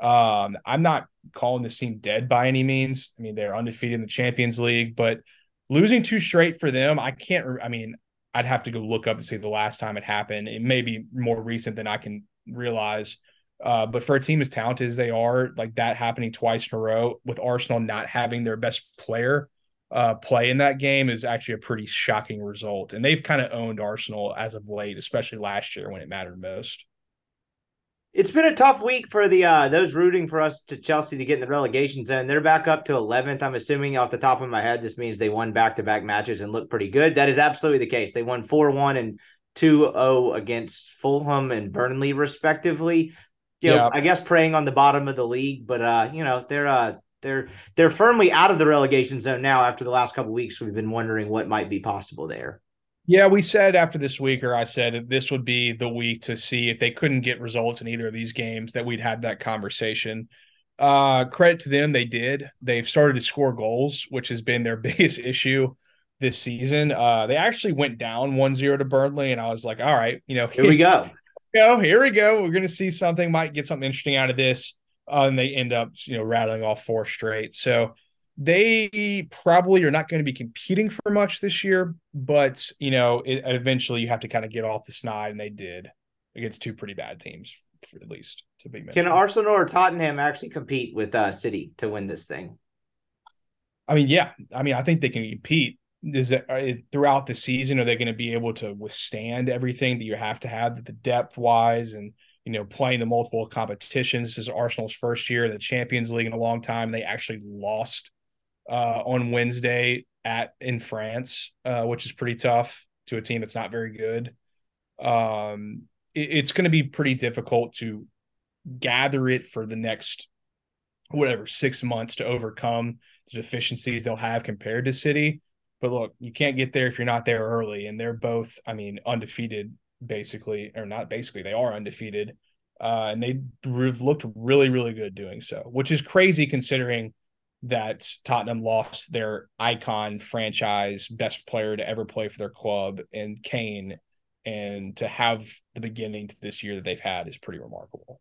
Um, i'm not calling this team dead by any means. I mean they're undefeated in the champions league but losing two straight for them i can't i mean i'd have to go look up and see the last time it happened. It may be more recent than i can realize uh, but for a team as talented as they are, like that happening twice in a row with Arsenal not having their best player uh, play in that game is actually a pretty shocking result. And they've kind of owned Arsenal as of late, especially last year when it mattered most. It's been a tough week for the uh, those rooting for us to Chelsea to get in the relegation zone. They're back up to 11th. I'm assuming off the top of my head, this means they won back to back matches and look pretty good. That is absolutely the case. They won 4 1 and 2 0 against Fulham and Burnley, respectively you know, yeah. I guess preying on the bottom of the league, but uh, you know, they're uh they're they're firmly out of the relegation zone now after the last couple weeks. We've been wondering what might be possible there. Yeah, we said after this week, or I said this would be the week to see if they couldn't get results in either of these games that we'd had that conversation. Uh, credit to them, they did. They've started to score goals, which has been their *laughs* biggest issue this season. Uh, they actually went down 1-0 to Burnley, and I was like, all right, you know, here we *laughs* go go. Here we go. We're going to see something. Might get something interesting out of this. Uh, and they end up, you know, rattling off four straight. So they probably are not going to be competing for much this year. But you know, it, eventually you have to kind of get off the snide, and they did against two pretty bad teams, at least to be. Mentioned. Can Arsenal or Tottenham actually compete with uh, City to win this thing? I mean, yeah. I mean, I think they can compete is it, it throughout the season are they going to be able to withstand everything that you have to have the depth wise and you know playing the multiple competitions? This is arsenal's first year in the champions league in a long time. They actually lost uh, on wednesday at in france uh, which is pretty tough to a team that's not very good. Um, it, it's going to be pretty difficult to gather it for the next whatever six months to overcome the deficiencies they'll have compared to city but look, you can't get there if you're not there early. And they're both, I mean, undefeated basically, or not basically, they are undefeated. Uh, and they've looked really, really good doing so, which is crazy considering that Tottenham lost their icon franchise best player to ever play for their club and Kane. And to have the beginning to this year that they've had is pretty remarkable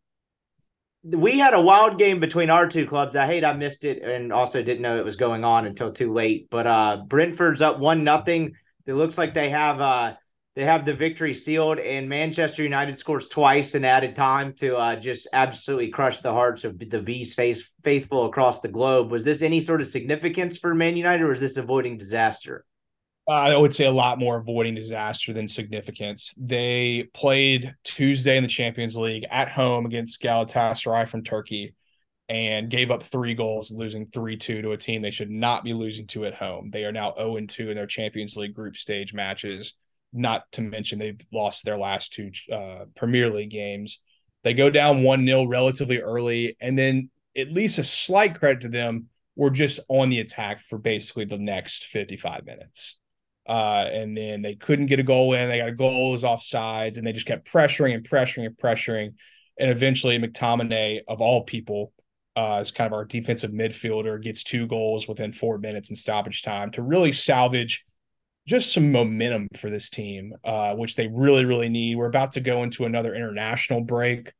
we had a wild game between our two clubs. I hate I missed it and also didn't know it was going on until too late. But uh Brentford's up one nothing. It looks like they have uh they have the victory sealed, and Manchester United scores twice in added time to uh, just absolutely crush the hearts of the Bees face faithful across the globe. Was this any sort of significance for Man United, or is this avoiding disaster? I would say a lot more avoiding disaster than significance. They played Tuesday in the Champions League at home against Galatasaray from Turkey and gave up three goals, losing 3 2 to a team they should not be losing to at home. They are now 0 2 in their Champions League group stage matches, not to mention they've lost their last two uh, Premier League games. They go down 1 0 relatively early, and then at least a slight credit to them, were just on the attack for basically the next 55 minutes. Uh, and then they couldn't get a goal in. They got a goal was off sides, and they just kept pressuring and pressuring and pressuring. And eventually, McTominay, of all people, uh, is kind of our defensive midfielder, gets two goals within four minutes in stoppage time to really salvage just some momentum for this team, uh, which they really, really need. We're about to go into another international break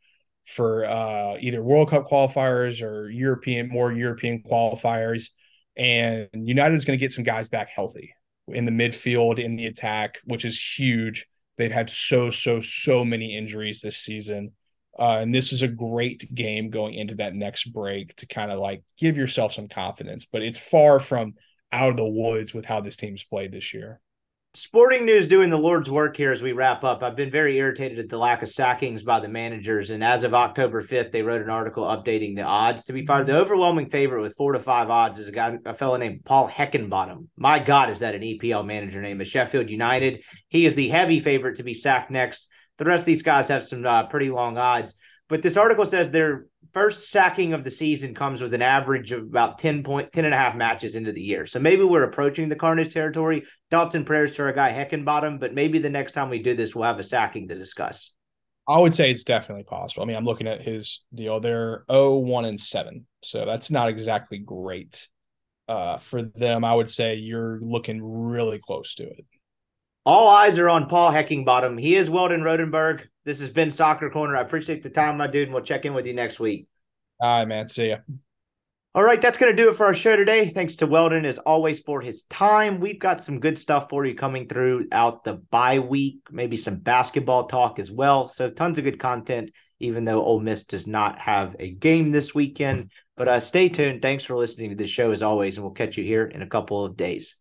for uh, either World Cup qualifiers or European, more European qualifiers. And United is going to get some guys back healthy in the midfield, in the attack, which is huge. They've had so, so, so many injuries this season. Uh, and this is a great game going into that next break to kind of like give yourself some confidence, but it's far from out of the woods with how this team's played this year. Sporting News doing the Lord's work here as we wrap up. I've been very irritated at the lack of sackings by the managers. And as of October 5th, they wrote an article updating the odds to be fired. The overwhelming favorite with four to five odds is a guy, a fellow named Paul Heckingbottom. My God, is that an EPL manager name? Is Sheffield United. He is the heavy favorite to be sacked next. The rest of these guys have some uh, pretty long odds. But this article says their first sacking of the season comes with an average of about 10 point 10 and a half matches into the year. So maybe we're approaching the carnage territory. Thoughts and prayers to our guy Heckingbottom, but maybe the next time we do this, we'll have a sacking to discuss. I would say it's definitely possible. I mean, I'm looking at his deal. They're 0, 1, and 7. So that's not exactly great. Uh, for them, I would say you're looking really close to it. All eyes are on Paul Heckingbottom. He is Weldon Rotenberg. This has been Soccer Corner. I appreciate the time, my dude, and we'll check in with you next week. All right, man. See ya. All right, that's going to do it for our show today. Thanks to Weldon, as always, for his time. We've got some good stuff for you coming throughout the bye week, maybe some basketball talk as well. So, tons of good content, even though Ole Miss does not have a game this weekend. But uh, stay tuned. Thanks for listening to the show, as always, and we'll catch you here in a couple of days.